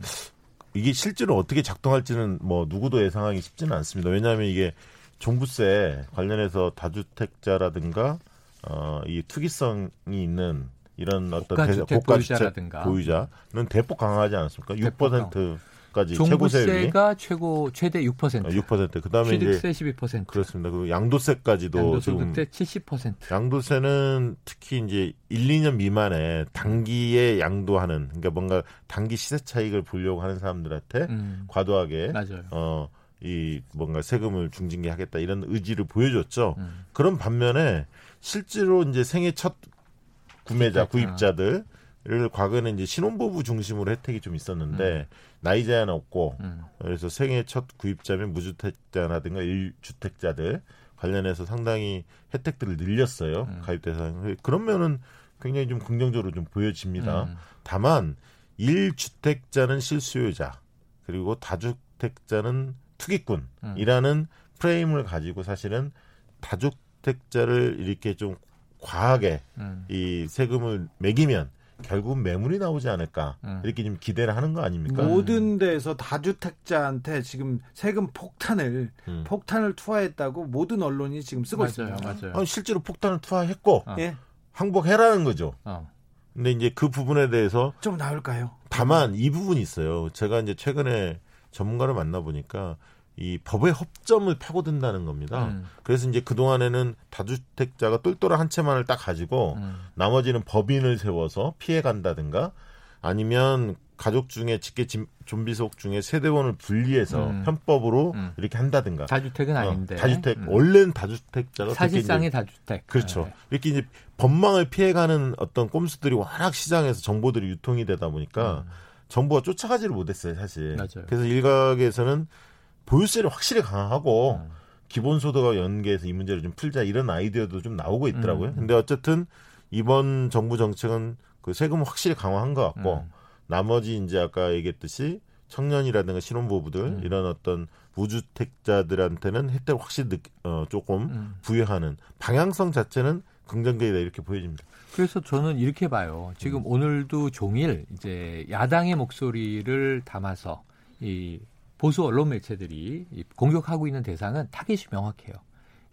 S4: 이게 실제로 어떻게 작동할지는 뭐 누구도 예상하기 쉽지는 않습니다. 왜냐하면 이게 종부세 관련해서 다주택자라든가 어, 이 투기성이 있는 이런 어떤
S5: 고가주택 고가주택
S4: 보유자는 대폭 강하지 않았습니까? 대폭 6% 까지
S5: 종부세가 최고 최대 6%.
S4: 6%. 그다음에
S5: 취득세 이제 12%.
S4: 그렇습니다. 그 양도세까지도
S5: 양도세 70%.
S4: 양도세는 특히 이제 1, 2년 미만에 단기에 양도하는 그러니까 뭔가 단기 시세 차익을 보려고 하는 사람들한테 음. 과도하게
S5: 맞아요.
S4: 어, 이 뭔가 세금을 중징계하겠다 이런 의지를 보여줬죠. 음. 그런 반면에 실제로 이제 생애 첫 구매자, 구입자들 를 과거에는 이제 신혼부부 중심으로 혜택이 좀 있었는데 음. 나이 제한 없고 음. 그래서 생애 첫 구입자면 무주택자라든가 일주택자들 관련해서 상당히 혜택들을 늘렸어요 음. 가입 대상 그런 면은 굉장히 좀 긍정적으로 좀 보여집니다. 음. 다만 1주택자는 실수요자 그리고 다주택자는 투기꾼이라는 음. 프레임을 가지고 사실은 다주택자를 이렇게 좀 과하게 음. 이 세금을 매기면 결국 매물이 나오지 않을까 음. 이렇게 좀 기대를 하는 거 아닙니까?
S1: 모든 데서 다주택자한테 지금 세금 폭탄을 음. 폭탄을 투하했다고 모든 언론이 지금 쓰고
S5: 맞아요,
S1: 있습니다.
S5: 맞아요.
S4: 아니, 실제로 폭탄을 투하했고 어. 예. 항복해라는 거죠. 어. 근데 이제 그 부분에 대해서
S1: 좀 나올까요?
S4: 다만 이 부분이 있어요. 제가 이제 최근에 전문가를 만나 보니까 이 법의 허점을 파고든다는 겁니다. 음. 그래서 이제 그 동안에는 다주택자가 똘똘한 한 채만을 딱 가지고 음. 나머지는 법인을 세워서 피해 간다든가 아니면 가족 중에 직계 좀비 속 중에 세대원을 분리해서 음. 편법으로 음. 이렇게 한다든가.
S5: 다주택은 어, 아닌데.
S4: 다주택 음. 원래는 다주택자가
S5: 사실상의 다주택.
S4: 그렇죠. 네. 이렇게 이제 법망을 피해가는 어떤 꼼수들이 워낙 시장에서 정보들이 유통이 되다 보니까 음. 정부가 쫓아가지를 못했어요 사실.
S5: 맞아요.
S4: 그래서 일각에서는 보유세를 확실히 강화하고 음. 기본소득과 연계해서 이 문제를 좀 풀자 이런 아이디어도 좀 나오고 있더라고요. 음. 근데 어쨌든 이번 정부 정책은 그 세금을 확실히 강화한 것 같고 음. 나머지 이제 아까 얘기했듯이 청년이라든가 신혼부부들 음. 이런 어떤 무주택자들한테는 혜택을 확실히 느, 어, 조금 음. 부여하는 방향성 자체는 긍정적이다 이렇게 보여집니다.
S5: 그래서 저는 이렇게 봐요. 지금 음. 오늘도 종일 이제 야당의 목소리를 담아서 이 보수 언론 매체들이 공격하고 있는 대상은 타겟이 명확해요.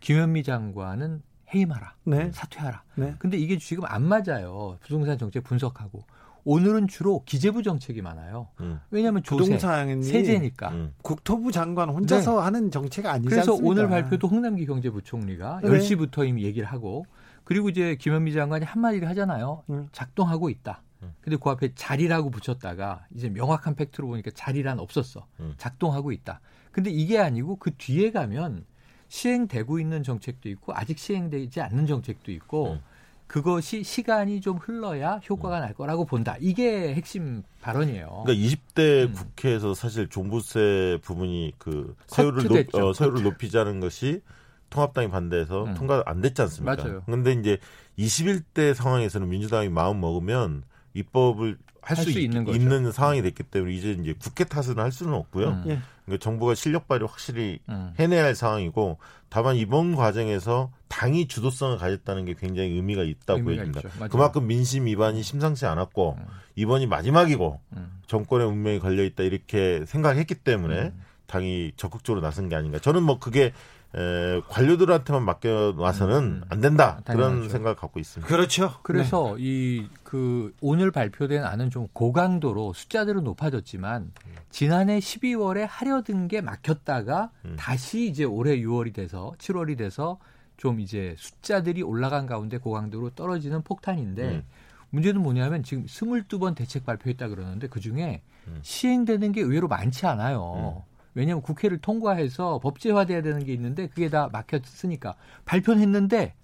S5: 김현미 장관은 해임하라, 네. 사퇴하라. 네. 근데 이게 지금 안 맞아요. 부동산 정책 분석하고 오늘은 주로 기재부 정책이 많아요. 음. 왜냐하면 조세, 세제니까. 음.
S1: 국토부 장관 혼자서 네. 하는 정책 아니지
S5: 그래서
S1: 않습니까?
S5: 오늘 발표도 홍남기 경제부총리가 네. 10시부터 이미 얘기를 하고 그리고 이제 김현미 장관이 한마디를 하잖아요. 음. 작동하고 있다. 음. 근데 그 앞에 자리라고 붙였다가 이제 명확한 팩트로 보니까 자리란 없었어. 음. 작동하고 있다. 근데 이게 아니고 그 뒤에 가면 시행되고 있는 정책도 있고 아직 시행되지 않는 정책도 있고 음. 그것이 시간이 좀 흘러야 효과가 날 거라고 본다. 이게 핵심 발언이에요.
S4: 그러니까 20대 음. 국회에서 사실 종부세 부분이 그 세율을 높, 어, 세율을 높이자는 것이 통합당이 반대해서 음. 통과 안 됐지 않습니까?
S5: 맞아요.
S4: 그런데 이제 21대 상황에서는 민주당이 마음 먹으면 입법을 할수 있는, 있는, 상황이 됐기 때문에 이제 이제 국회 탓은 할 수는 없고요. 음. 예. 그러니까 정부가 실력 발휘 확실히 음. 해내야 할 상황이고 다만 이번 과정에서 당이 주도성을 가졌다는 게 굉장히 의미가 있다고 보입니다. 그만큼 민심 위반이 심상치 않았고 음. 이번이 마지막이고 음. 정권의 운명이 걸려 있다 이렇게 생각했기 때문에 음. 당이 적극적으로 나선 게 아닌가. 저는 뭐 그게 에, 관료들한테만 맡겨놔서는 음, 안 된다 당연하죠. 그런 생각을 갖고 있습니다.
S1: 그렇죠.
S5: 그래서 네. 이그 오늘 발표된 안은 좀 고강도로 숫자들은 높아졌지만 지난해 12월에 하려던 게 막혔다가 음. 다시 이제 올해 6월이 돼서 7월이 돼서 좀 이제 숫자들이 올라간 가운데 고강도로 떨어지는 폭탄인데 음. 문제는 뭐냐면 지금 22번 대책 발표했다 그러는데 그 중에 음. 시행되는 게 의외로 많지 않아요. 음. 왜냐하면 국회를 통과해서 법제화돼야 되는 게 있는데 그게 다 막혔으니까 발표는 했는데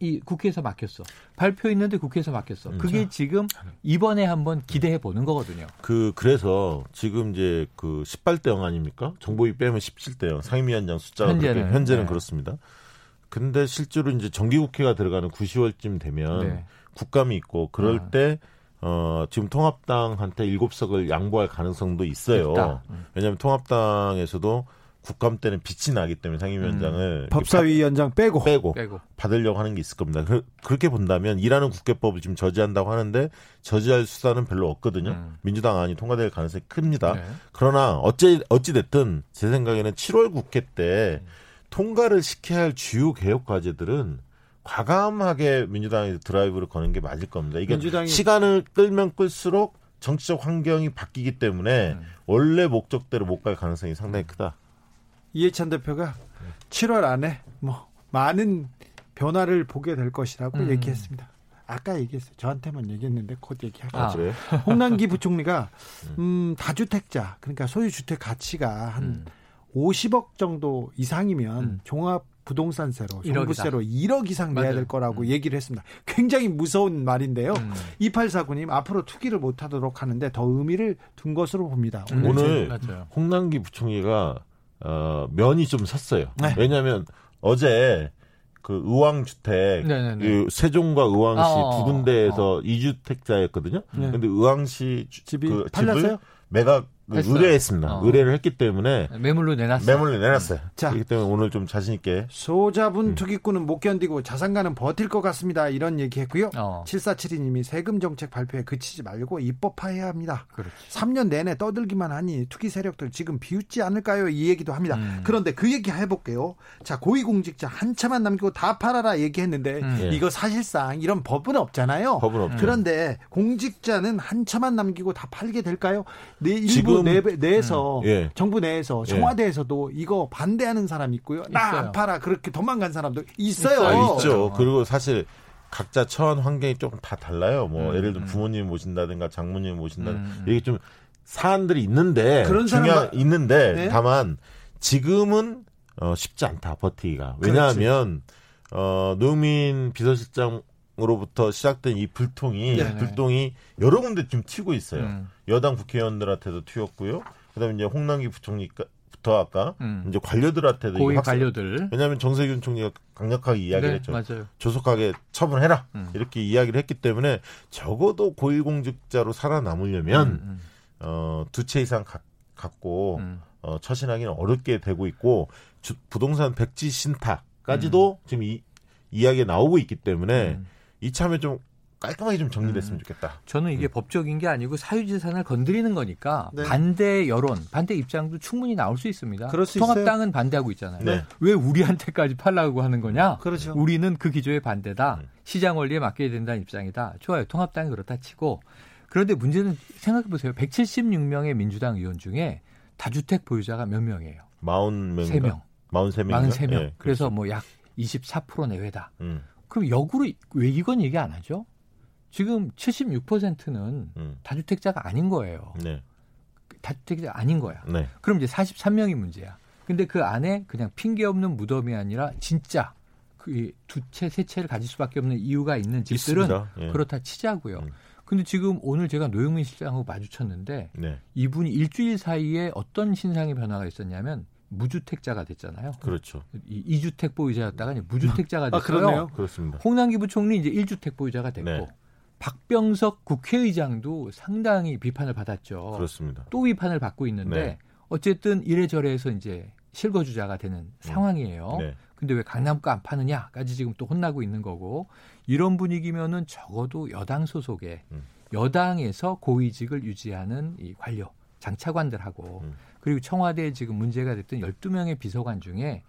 S5: 이 국회에서 막혔어. 발표했는데 국회에서 막혔어. 음, 그게 지금 이번에 한번 기대해 보는 거거든요.
S4: 그 그래서 지금 이제 그 18대 0 아닙니까? 정보위 빼면 17대 0 상임위원장 숫자가 현재는, 그렇게 현재는 네. 그렇습니다. 근데 실제로 이제 정기국회가 들어가는 9, 10월쯤 되면 네. 국감이 있고 그럴 아. 때 어, 지금 통합당한테 일곱 석을 양보할 가능성도 있어요. 음. 왜냐하면 통합당에서도 국감 때는 빛이 나기 때문에 상임위원장을
S1: 음. 법사위원장 빼고.
S4: 빼고 빼고 받으려고 하는 게 있을 겁니다. 그, 렇게 본다면 일하는 국회법을 지금 저지한다고 하는데 저지할 수단은 별로 없거든요. 음. 민주당 안이 통과될 가능성이 큽니다. 네. 그러나 어찌 어찌 됐든 제 생각에는 7월 국회 때 통과를 시켜야 할 주요 개혁 과제들은 과감하게 민주당이 드라이브를 거는 게 맞을 겁니다. 이게 민주당이... 시간을 끌면 끌수록 정치적 환경이 바뀌기 때문에 음. 원래 목적대로 못 갈 가능성이 상당히 크다.
S1: 이해찬 대표가 7월 안에 뭐 많은 변화를 보게 될 것이라고 음. 얘기했습니다. 아까 얘기했어요. 저한테만 얘기했는데 곧 얘기하고. 아, 그래? 홍남기 부총리가 음. 음, 다주택자 그러니까 소유 주택 가치가 한 음. 50억 정도 이상이면 음. 종합 부동산세로, 정부세로 1억 이상 내야 맞아요. 될 거라고 음. 얘기를 했습니다. 굉장히 무서운 말인데요. 음. 2849님 앞으로 투기를 못 하도록 하는데 더 의미를 둔 것으로 봅니다.
S4: 오늘, 오늘 홍남기 부총리가 어, 면이 좀 섰어요. 네. 왜냐하면 어제 그 의왕주택 그 세종과 의왕시 어, 두 군데에서 어. 2주택자였거든요. 네. 근데 의왕시
S1: 집이 그 팔렸어요? 집을
S4: 매각 했어요. 의뢰했습니다. 어. 의뢰를 했기 때문에
S5: 매물로 내놨어요.
S4: 매물로 내놨어요. 자, 그렇기 때문에 오늘 좀 자신 있게
S1: 소자분 음. 투기꾼은 못 견디고 자산가는 버틸 것 같습니다. 이런 얘기했고요. 어. 7472님이 세금 정책 발표에 그치지 말고 입법화해야 합니다. 그렇지. 3년 내내 떠들기만 하니 투기 세력들 지금 비웃지 않을까요? 이 얘기도 합니다. 음. 그런데 그 얘기 해볼게요. 자 고위공직자 한차만 남기고 다 팔아라 얘기했는데 음. 예. 이거 사실상 이런 법은 없잖아요.
S4: 법은 없죠.
S1: 그런데 공직자는 한차만 남기고 다 팔게 될까요? 네, 일부 지금 내, 내에서 음. 예. 정부 내에서 예. 청와대에서도 예. 이거 반대하는 사람이 있고요. 나 안 팔아 그렇게 도망간 사람도 있어요.
S4: 아, 있죠. 그리고 사실 각자 처한 환경이 조금 다 달라요. 뭐 음, 예를 들어 음. 부모님 모신다든가 장모님 모신다든가 음, 음. 이게 좀 사안들이 있는데 그런 중요한 있는데 네? 다만 지금은 어, 쉽지 않다 버티기가 왜냐하면 어, 노민 비서실장 으로부터 시작된 이 불통이 네네. 불똥이 여러 군데 지금 튀고 있어요. 음. 여당 국회의원들한테도 튀었고요. 그다음에 이제 홍남기 부총리부터 아까 음. 이제 관료들한테도
S5: 고위 관료들.
S4: 왜냐하면 정세균 총리가 강력하게 이야기를 네, 했죠. 맞아요. 조속하게 처분해라 음. 이렇게 이야기를 했기 때문에 적어도 고위공직자로 살아남으려면 음, 음. 어, 두 채 이상 가, 갖고 음. 어, 처신하기는 어렵게 되고 있고 주, 부동산 백지 신탁까지도 지금 이 이야기가 나오고 있기 때문에 이참에 좀 깔끔하게 좀 정리됐으면 음. 좋겠다.
S5: 저는 이게 음. 법적인 게 아니고 사유재산을 건드리는 거니까 네. 반대 여론, 반대 입장도 충분히 나올 수 있습니다. 그럴 수 통합당은 있어요? 반대하고 있잖아요. 네. 왜 우리한테까지 팔라고 하는 거냐? 그렇죠. 우리는 그 기조에 반대다. 음. 시장 원리에 맡겨야 된다는 입장이다. 좋아요. 통합당이 그렇다 치고 그런데 문제는 생각해 보세요. 176명의 민주당 의원 중에 다주택 보유자가 몇 명이에요?
S4: 40명.
S5: 3명.
S4: 43명.
S5: 43명. 네, 그래서 뭐 약 24% 내외다. 음. 그럼 역으로 왜 이건 얘기 안 하죠? 지금 76%는 음. 다주택자가 아닌 거예요. 네. 다주택자 아닌 거야. 네. 그럼 이제 43명이 문제야. 근데 그 안에 그냥 핑계 없는 무덤이 아니라 진짜 그두 채, 세 채를 가질 수밖에 없는 이유가 있는 집들은 예. 그렇다 치자고요. 음. 근데 지금 오늘 제가 노영민 실장하고 마주쳤는데 네. 이분이 일주일 사이에 어떤 신상의 변화가 있었냐면 무주택자가 됐잖아요.
S4: 그렇죠.
S5: 이 2주택 보유자였다가 이제 무주택자가 아, 됐어요. 아,
S4: 그러네요. 그렇습니다.
S5: 홍남기 부총리 이제 1주택 보유자가 됐고 네. 박병석 국회의장도 상당히 비판을 받았죠.
S4: 그렇습니다.
S5: 또 비판을 받고 있는데 네. 어쨌든 이래저래 해서 이제 실거주자가 되는 음. 상황이에요. 네. 근데 왜 강남가 안 파느냐까지 지금 또 혼나고 있는 거고 이런 분위기면은 적어도 여당 소속의 음. 여당에서 고위직을 유지하는 이 관료 장차관들하고 음. 그리고 청와대에 지금 문제가 됐던 12명의 비서관 중에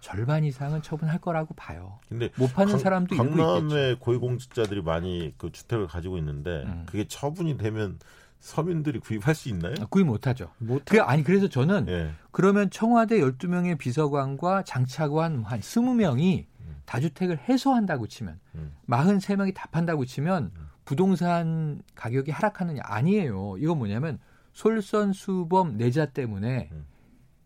S5: 절반 이상은 처분할 거라고 봐요. 근데 못 파는 강, 사람도
S4: 강남에 고위공직자들이 많이 그 주택을 가지고 있는데 음. 그게 처분이 되면 서민들이 구입할 수 있나요?
S5: 아, 구입 못 하죠. 못 그, 아니 그래서 저는 예. 그러면 청와대 12명의 비서관과 장차관 한 20명이 음. 다주택을 해소한다고 치면 음. 43명이 다 판다고 치면 음. 부동산 가격이 하락하느냐 아니에요. 이건 뭐냐면 솔선수범 내자 때문에 음.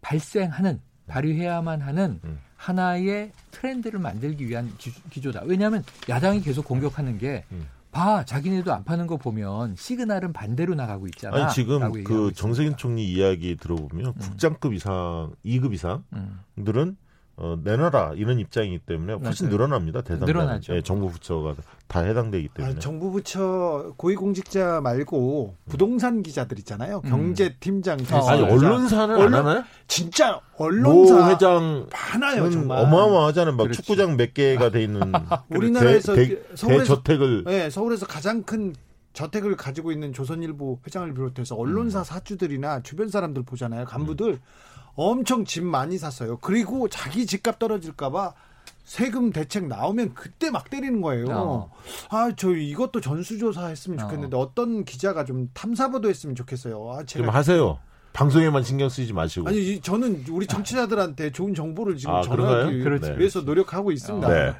S5: 발생하는 발휘해야만 하는 음. 하나의 트렌드를 만들기 위한 기, 조 다 왜냐하면 야당이 계속 공격하는 게 음. 봐, 자기네도 안 파는 거 보면 시그널은 반대로 나가고 있잖아.
S4: 아니 지금 그 정세균 총리 이야기 들어보면 음. 국장급 이상, 2급 이상들은 어, 내놔라 이런 입장이기 때문에 훨씬 맞아요. 늘어납니다. 대상 늘어나죠. 예, 정부 부처가 다 해당되기 때문에.
S1: 아 정부 부처 고위공직자 말고 부동산 기자들 있잖아요. 음. 경제팀장.
S4: 어, 아니 언론사는 언론, 안 하나요?
S1: 진짜 언론사
S4: 회장
S1: 많아요. 정말
S4: 어마어마하잖아요. 막 그렇지. 축구장 몇 개가 돼 있는
S1: 우리나라에서 대,
S4: 서울에서 대저택을.
S1: 네, 서울에서 가장 큰 저택을 가지고 있는 조선일보 회장을 비롯해서 언론사 음. 사주들이나 주변 사람들 보잖아요. 간부들. 음. 엄청 집 많이 샀어요. 그리고 자기 집값 떨어질까봐 세금 대책 나오면 그때 막 때리는 거예요. 어. 아, 저 이것도 전수조사 했으면 좋겠는데 어. 떤 기자가 좀 탐사보도 했으면 좋겠어요. 아,
S4: 제가 좀 하세요. 방송에만 신경 쓰지 마시고.
S1: 아니, 저는 우리 정치자들한테 좋은 정보를 지금 아, 전하기 네. 위해서 노력하고 있습니다. 네.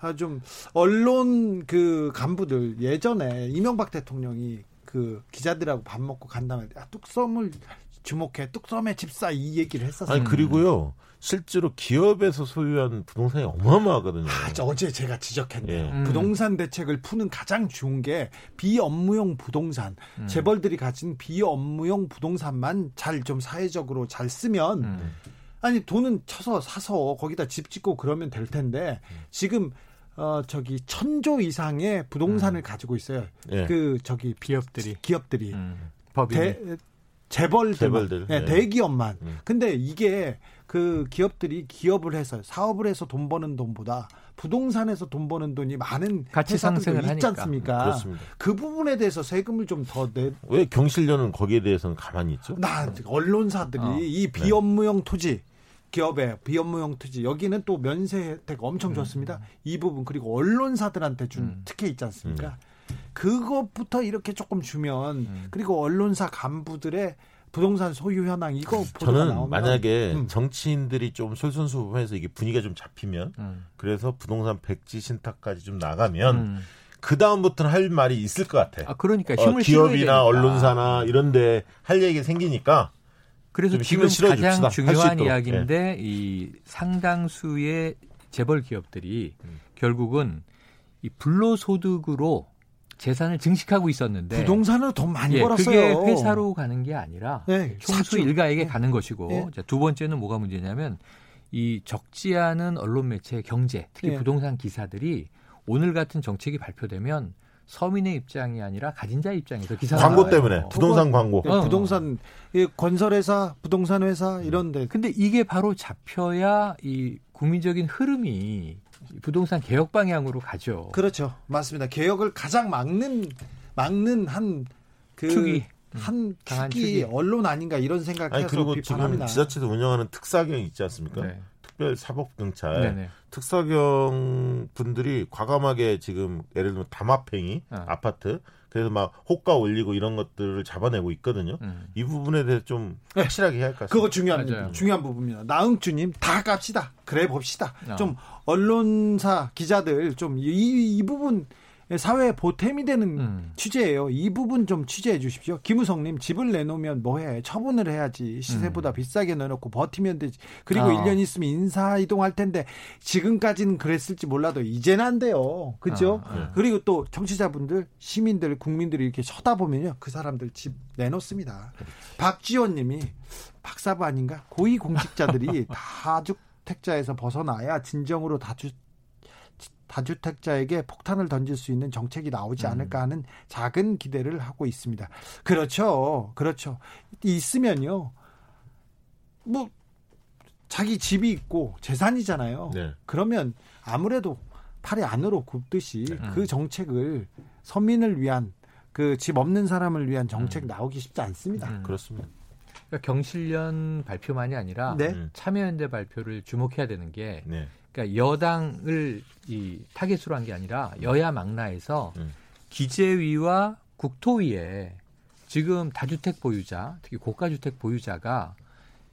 S1: 아, 좀 언론 그 간부들 예전에 이명박 대통령이 그 기자들하고 밥 먹고 간 다음에 아, 뚝섬을 주목해 뚝섬의 집사 이 얘기를 했었어요.
S4: 아니 그리고요. 실제로 기업에서 소유한 부동산이 어마어마하거든요.
S1: 아, 어제 제가 지적했네요. 예. 음. 부동산 대책을 푸는 가장 좋은 게 비업무용 부동산. 음. 재벌들이 가진 비업무용 부동산만 잘 좀 사회적으로 잘 쓰면 음. 아니 돈은 쳐서 사서 거기다 집 짓고 그러면 될 텐데 지금 어 저기 천조 이상의 부동산을 음. 가지고 있어요. 예. 그 저기 기업들이 기업들이 음. 대, 재벌들, 재벌들 네, 네. 대기업만. 음. 근데 이게 그 기업들이 기업을 해서 사업을 해서 돈 버는 돈보다 부동산에서 돈 버는 돈이 많은
S5: 가치 상승을 있지.
S1: 않습니까? 그렇습니다. 그 부분에 대해서 세금을 좀 더 내.
S4: 왜 경실련은 거기에 대해서는 가만히 있죠?
S1: 나 언론사들이 어. 이 네. 비업무용 토지 기업의 비업무용 토지 여기는 또 면세 혜택 엄청 좋습니다. 음. 이 부분 그리고 언론사들한테 준 음. 특혜 있지 않습니까? 음. 그것부터 이렇게 조금 주면 음. 그리고 언론사 간부들의 부동산 소유 현황 이거
S4: 저는 나오면, 만약에 음. 정치인들이 좀 솔선수범해서 이게 분위기가 좀 잡히면 음. 그래서 부동산 백지 신탁까지 좀 나가면 음. 그 다음부터는 할 말이 있을 것 같아.
S5: 아 그러니까
S4: 힘을 어, 기업이나 언론사나 이런데 할 얘기 생기니까.
S5: 그래서 지금 가장 중요한 이야기인데 네. 이 상당수의 재벌 기업들이 음. 결국은 이 불로소득으로 재산을 증식하고 있었는데
S1: 부동산으로 돈 많이 예, 벌었어요.
S5: 그게 회사로 가는 게 아니라 네, 총수 일가에게 네. 가는 것이고 네. 자, 두 번째는 뭐가 문제냐면 이 적지 않은 언론 매체 경제 특히 네. 부동산 기사들이 오늘 같은 정책이 발표되면 서민의 입장이 아니라 가진 자 입장에서 기사
S4: 광고 때문에 부동산 광고
S1: 어. 부동산 건설회사 부동산 회사 이런데
S5: 근데 이게 바로 잡혀야 이 국민적인 흐름이 부동산 개혁 방향으로 가죠.
S1: 그렇죠. 맞습니다. 개혁을 가장 막는 막는 한그
S5: 축이
S1: 한 축이 언론 아닌가 이런 생각해서 아니,
S4: 그리고 비판합니다. 지금 지자체에서 운영하는 특사경 있지 않습니까? 네. 특별 사법 경찰 네네. 특사경 분들이 과감하게 지금 예를 들면 담합행위 어. 아파트 그래서 막 호가 올리고 이런 것들을 잡아내고 있거든요. 음. 이 부분에 대해 좀 네. 확실하게 해야 할 것 같습니다.
S1: 그거 중요한 맞아요. 중요한 부분입니다. 나응주님 다 갑시다. 그래 봅시다. 어. 좀 언론사 기자들 좀이 이 부분 사회에 보탬이 되는 음. 취재예요. 이 부분 좀 취재해 주십시오. 김우성님 집을 내놓으면 뭐해? 처분을 해야지. 시세보다 음. 비싸게 내놓고 버티면 되지. 그리고 어. 1년 있으면 인사 이동할 텐데 지금까지는 그랬을지 몰라도 이제는 안 돼요. 그렇죠? 어. 네. 그리고 또 정치자분들, 시민들, 국민들이 이렇게 쳐다보면요. 그 사람들 집 내놓습니다. 박지원님이 박사부 아닌가? 고위 공직자들이 다주 택자에서 벗어나야 진정으로 다주 다주택자에게 폭탄을 던질 수 있는 정책이 나오지 않을까 하는 작은 기대를 하고 있습니다. 그렇죠. 그렇죠. 있으면요. 뭐 자기 집이 있고 재산이잖아요. 네. 그러면 아무래도 팔이 안으로 굽듯이 네. 그 정책을 서민을 위한 그 집 없는 사람을 위한 정책 음. 나오기 쉽지 않습니다. 음.
S4: 그렇습니다.
S5: 그러니까 경실련 발표만이 아니라 네? 참여연대 발표를 주목해야 되는 게 네. 그러니까 여당을 이 타겟으로 한 게 아니라 여야 망라에서 음. 기재위와 국토위에 지금 다주택 보유자, 특히 고가주택 보유자가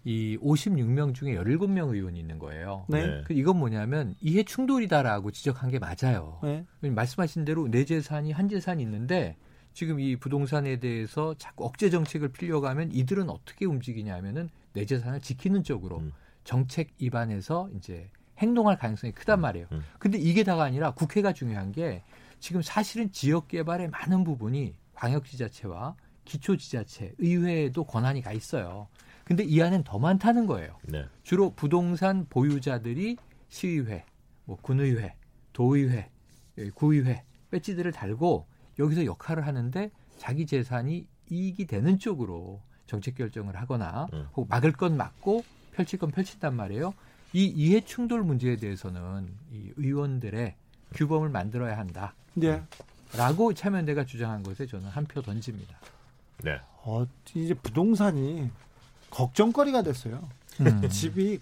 S5: 이 56명 중에 17명 의원이 있는 거예요. 네. 그 이건 뭐냐면 이해 충돌이다라고 지적한 게 맞아요. 네. 말씀하신 대로 내 재산이 한 재산이 있는데 지금 이 부동산에 대해서 자꾸 억제 정책을 필려가면 이들은 어떻게 움직이냐면은 내 재산을 지키는 쪽으로 음. 정책 입안에서 이제 행동할 가능성이 크단 음, 말이에요. 음. 근데 이게 다가 아니라 국회가 중요한 게 지금 사실은 지역 개발의 많은 부분이 광역지자체와 기초지자체, 의회에도 권한이 가 있어요. 근데 이 안엔 더 많다는 거예요. 네. 주로 부동산 보유자들이 시의회, 뭐 군의회, 도의회, 예, 구의회 배지들을 달고 여기서 역할을 하는데 자기 재산이 이익이 되는 쪽으로 정책 결정을 하거나 음. 혹 막을 건 막고 펼칠 건 펼친단 말이에요. 이 이해 충돌 문제에 대해서는 이 의원들의 규범을 만들어야 한다. 네. 라고 참여연대가 주장한 것에 저는 한 표 던집니다.
S1: 네. 어, 이제 부동산이 걱정거리가 됐어요. 음. 집이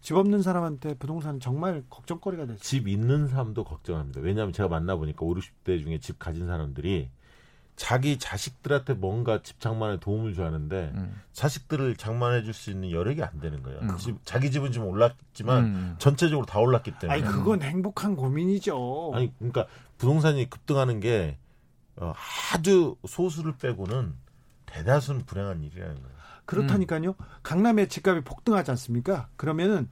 S1: 집 없는 사람한테 부동산 정말 걱정거리가 됐어요.
S4: 집 있는 사람도 걱정합니다. 왜냐하면 제가 만나보니까 5, 60대 중에 집 가진 사람들이 자기 자식들한테 뭔가 집 장만에 도움을 줘야 하는데 음. 자식들을 장만해 줄 수 있는 여력이 안 되는 거예요. 음. 집, 자기 집은 좀 올랐지만 음. 전체적으로 다 올랐기 때문에.
S1: 아니 그건 행복한 고민이죠.
S4: 아니 그러니까 부동산이 급등하는 게 어, 아주 소수를 빼고는 대다수는 불행한 일이라는 거예요.
S1: 그렇다니까요. 강남의 집값이 폭등하지 않습니까? 그러면은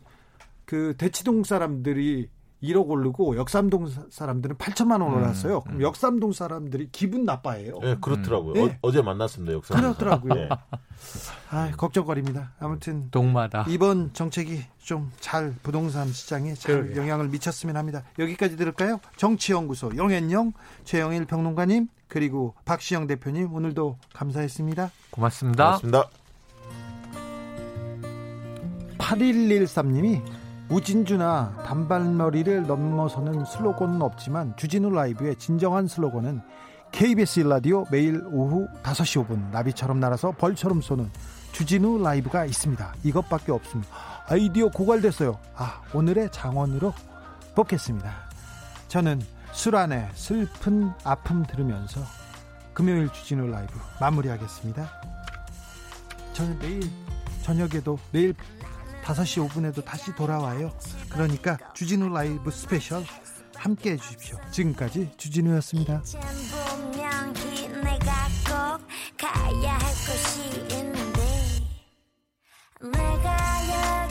S1: 그 대치동 사람들이 1억 오르고 역삼동 사람들은 8천만 원 음, 올랐어요. 음, 그럼 역삼동 사람들이 기분 나빠해요.
S4: 네, 그렇더라고요. 음. 어, 제 만났습니다. 역삼동.
S1: 그렇더라고요. 네. 아, 걱정거립니다. 아무튼
S5: 동마다
S1: 이번 정책이 좀 잘 부동산 시장에 잘 그러게요. 영향을 미쳤으면 합니다. 여기까지 들을까요? 정치연구소 영앤영 최영일 평론가님 그리고 박시영 대표님 오늘도 감사했습니다.
S5: 고맙습니다.
S4: 고맙습니다.
S1: 8113님이 우진주나 단발머리를 넘어서는 슬로건은 없지만 주진우 라이브의 진정한 슬로건은 KBS 라디오 매일 오후 5시 5분 나비처럼 날아서 벌처럼 쏘는 주진우 라이브가 있습니다. 이것밖에 없습니다. 아이디어 고갈됐어요. 아 오늘의 장원으로 뽑겠습니다. 저는 수란의 슬픈 아픔 들으면서 금요일 주진우 라이브 마무리하겠습니다. 저는 내일 저녁에도 내일 5시 5분에도 다시 돌아와요. 그러니까 주진우 라이브 스페셜 함께 해주십시오. 지금까지 주진우였습니다. 내가 여기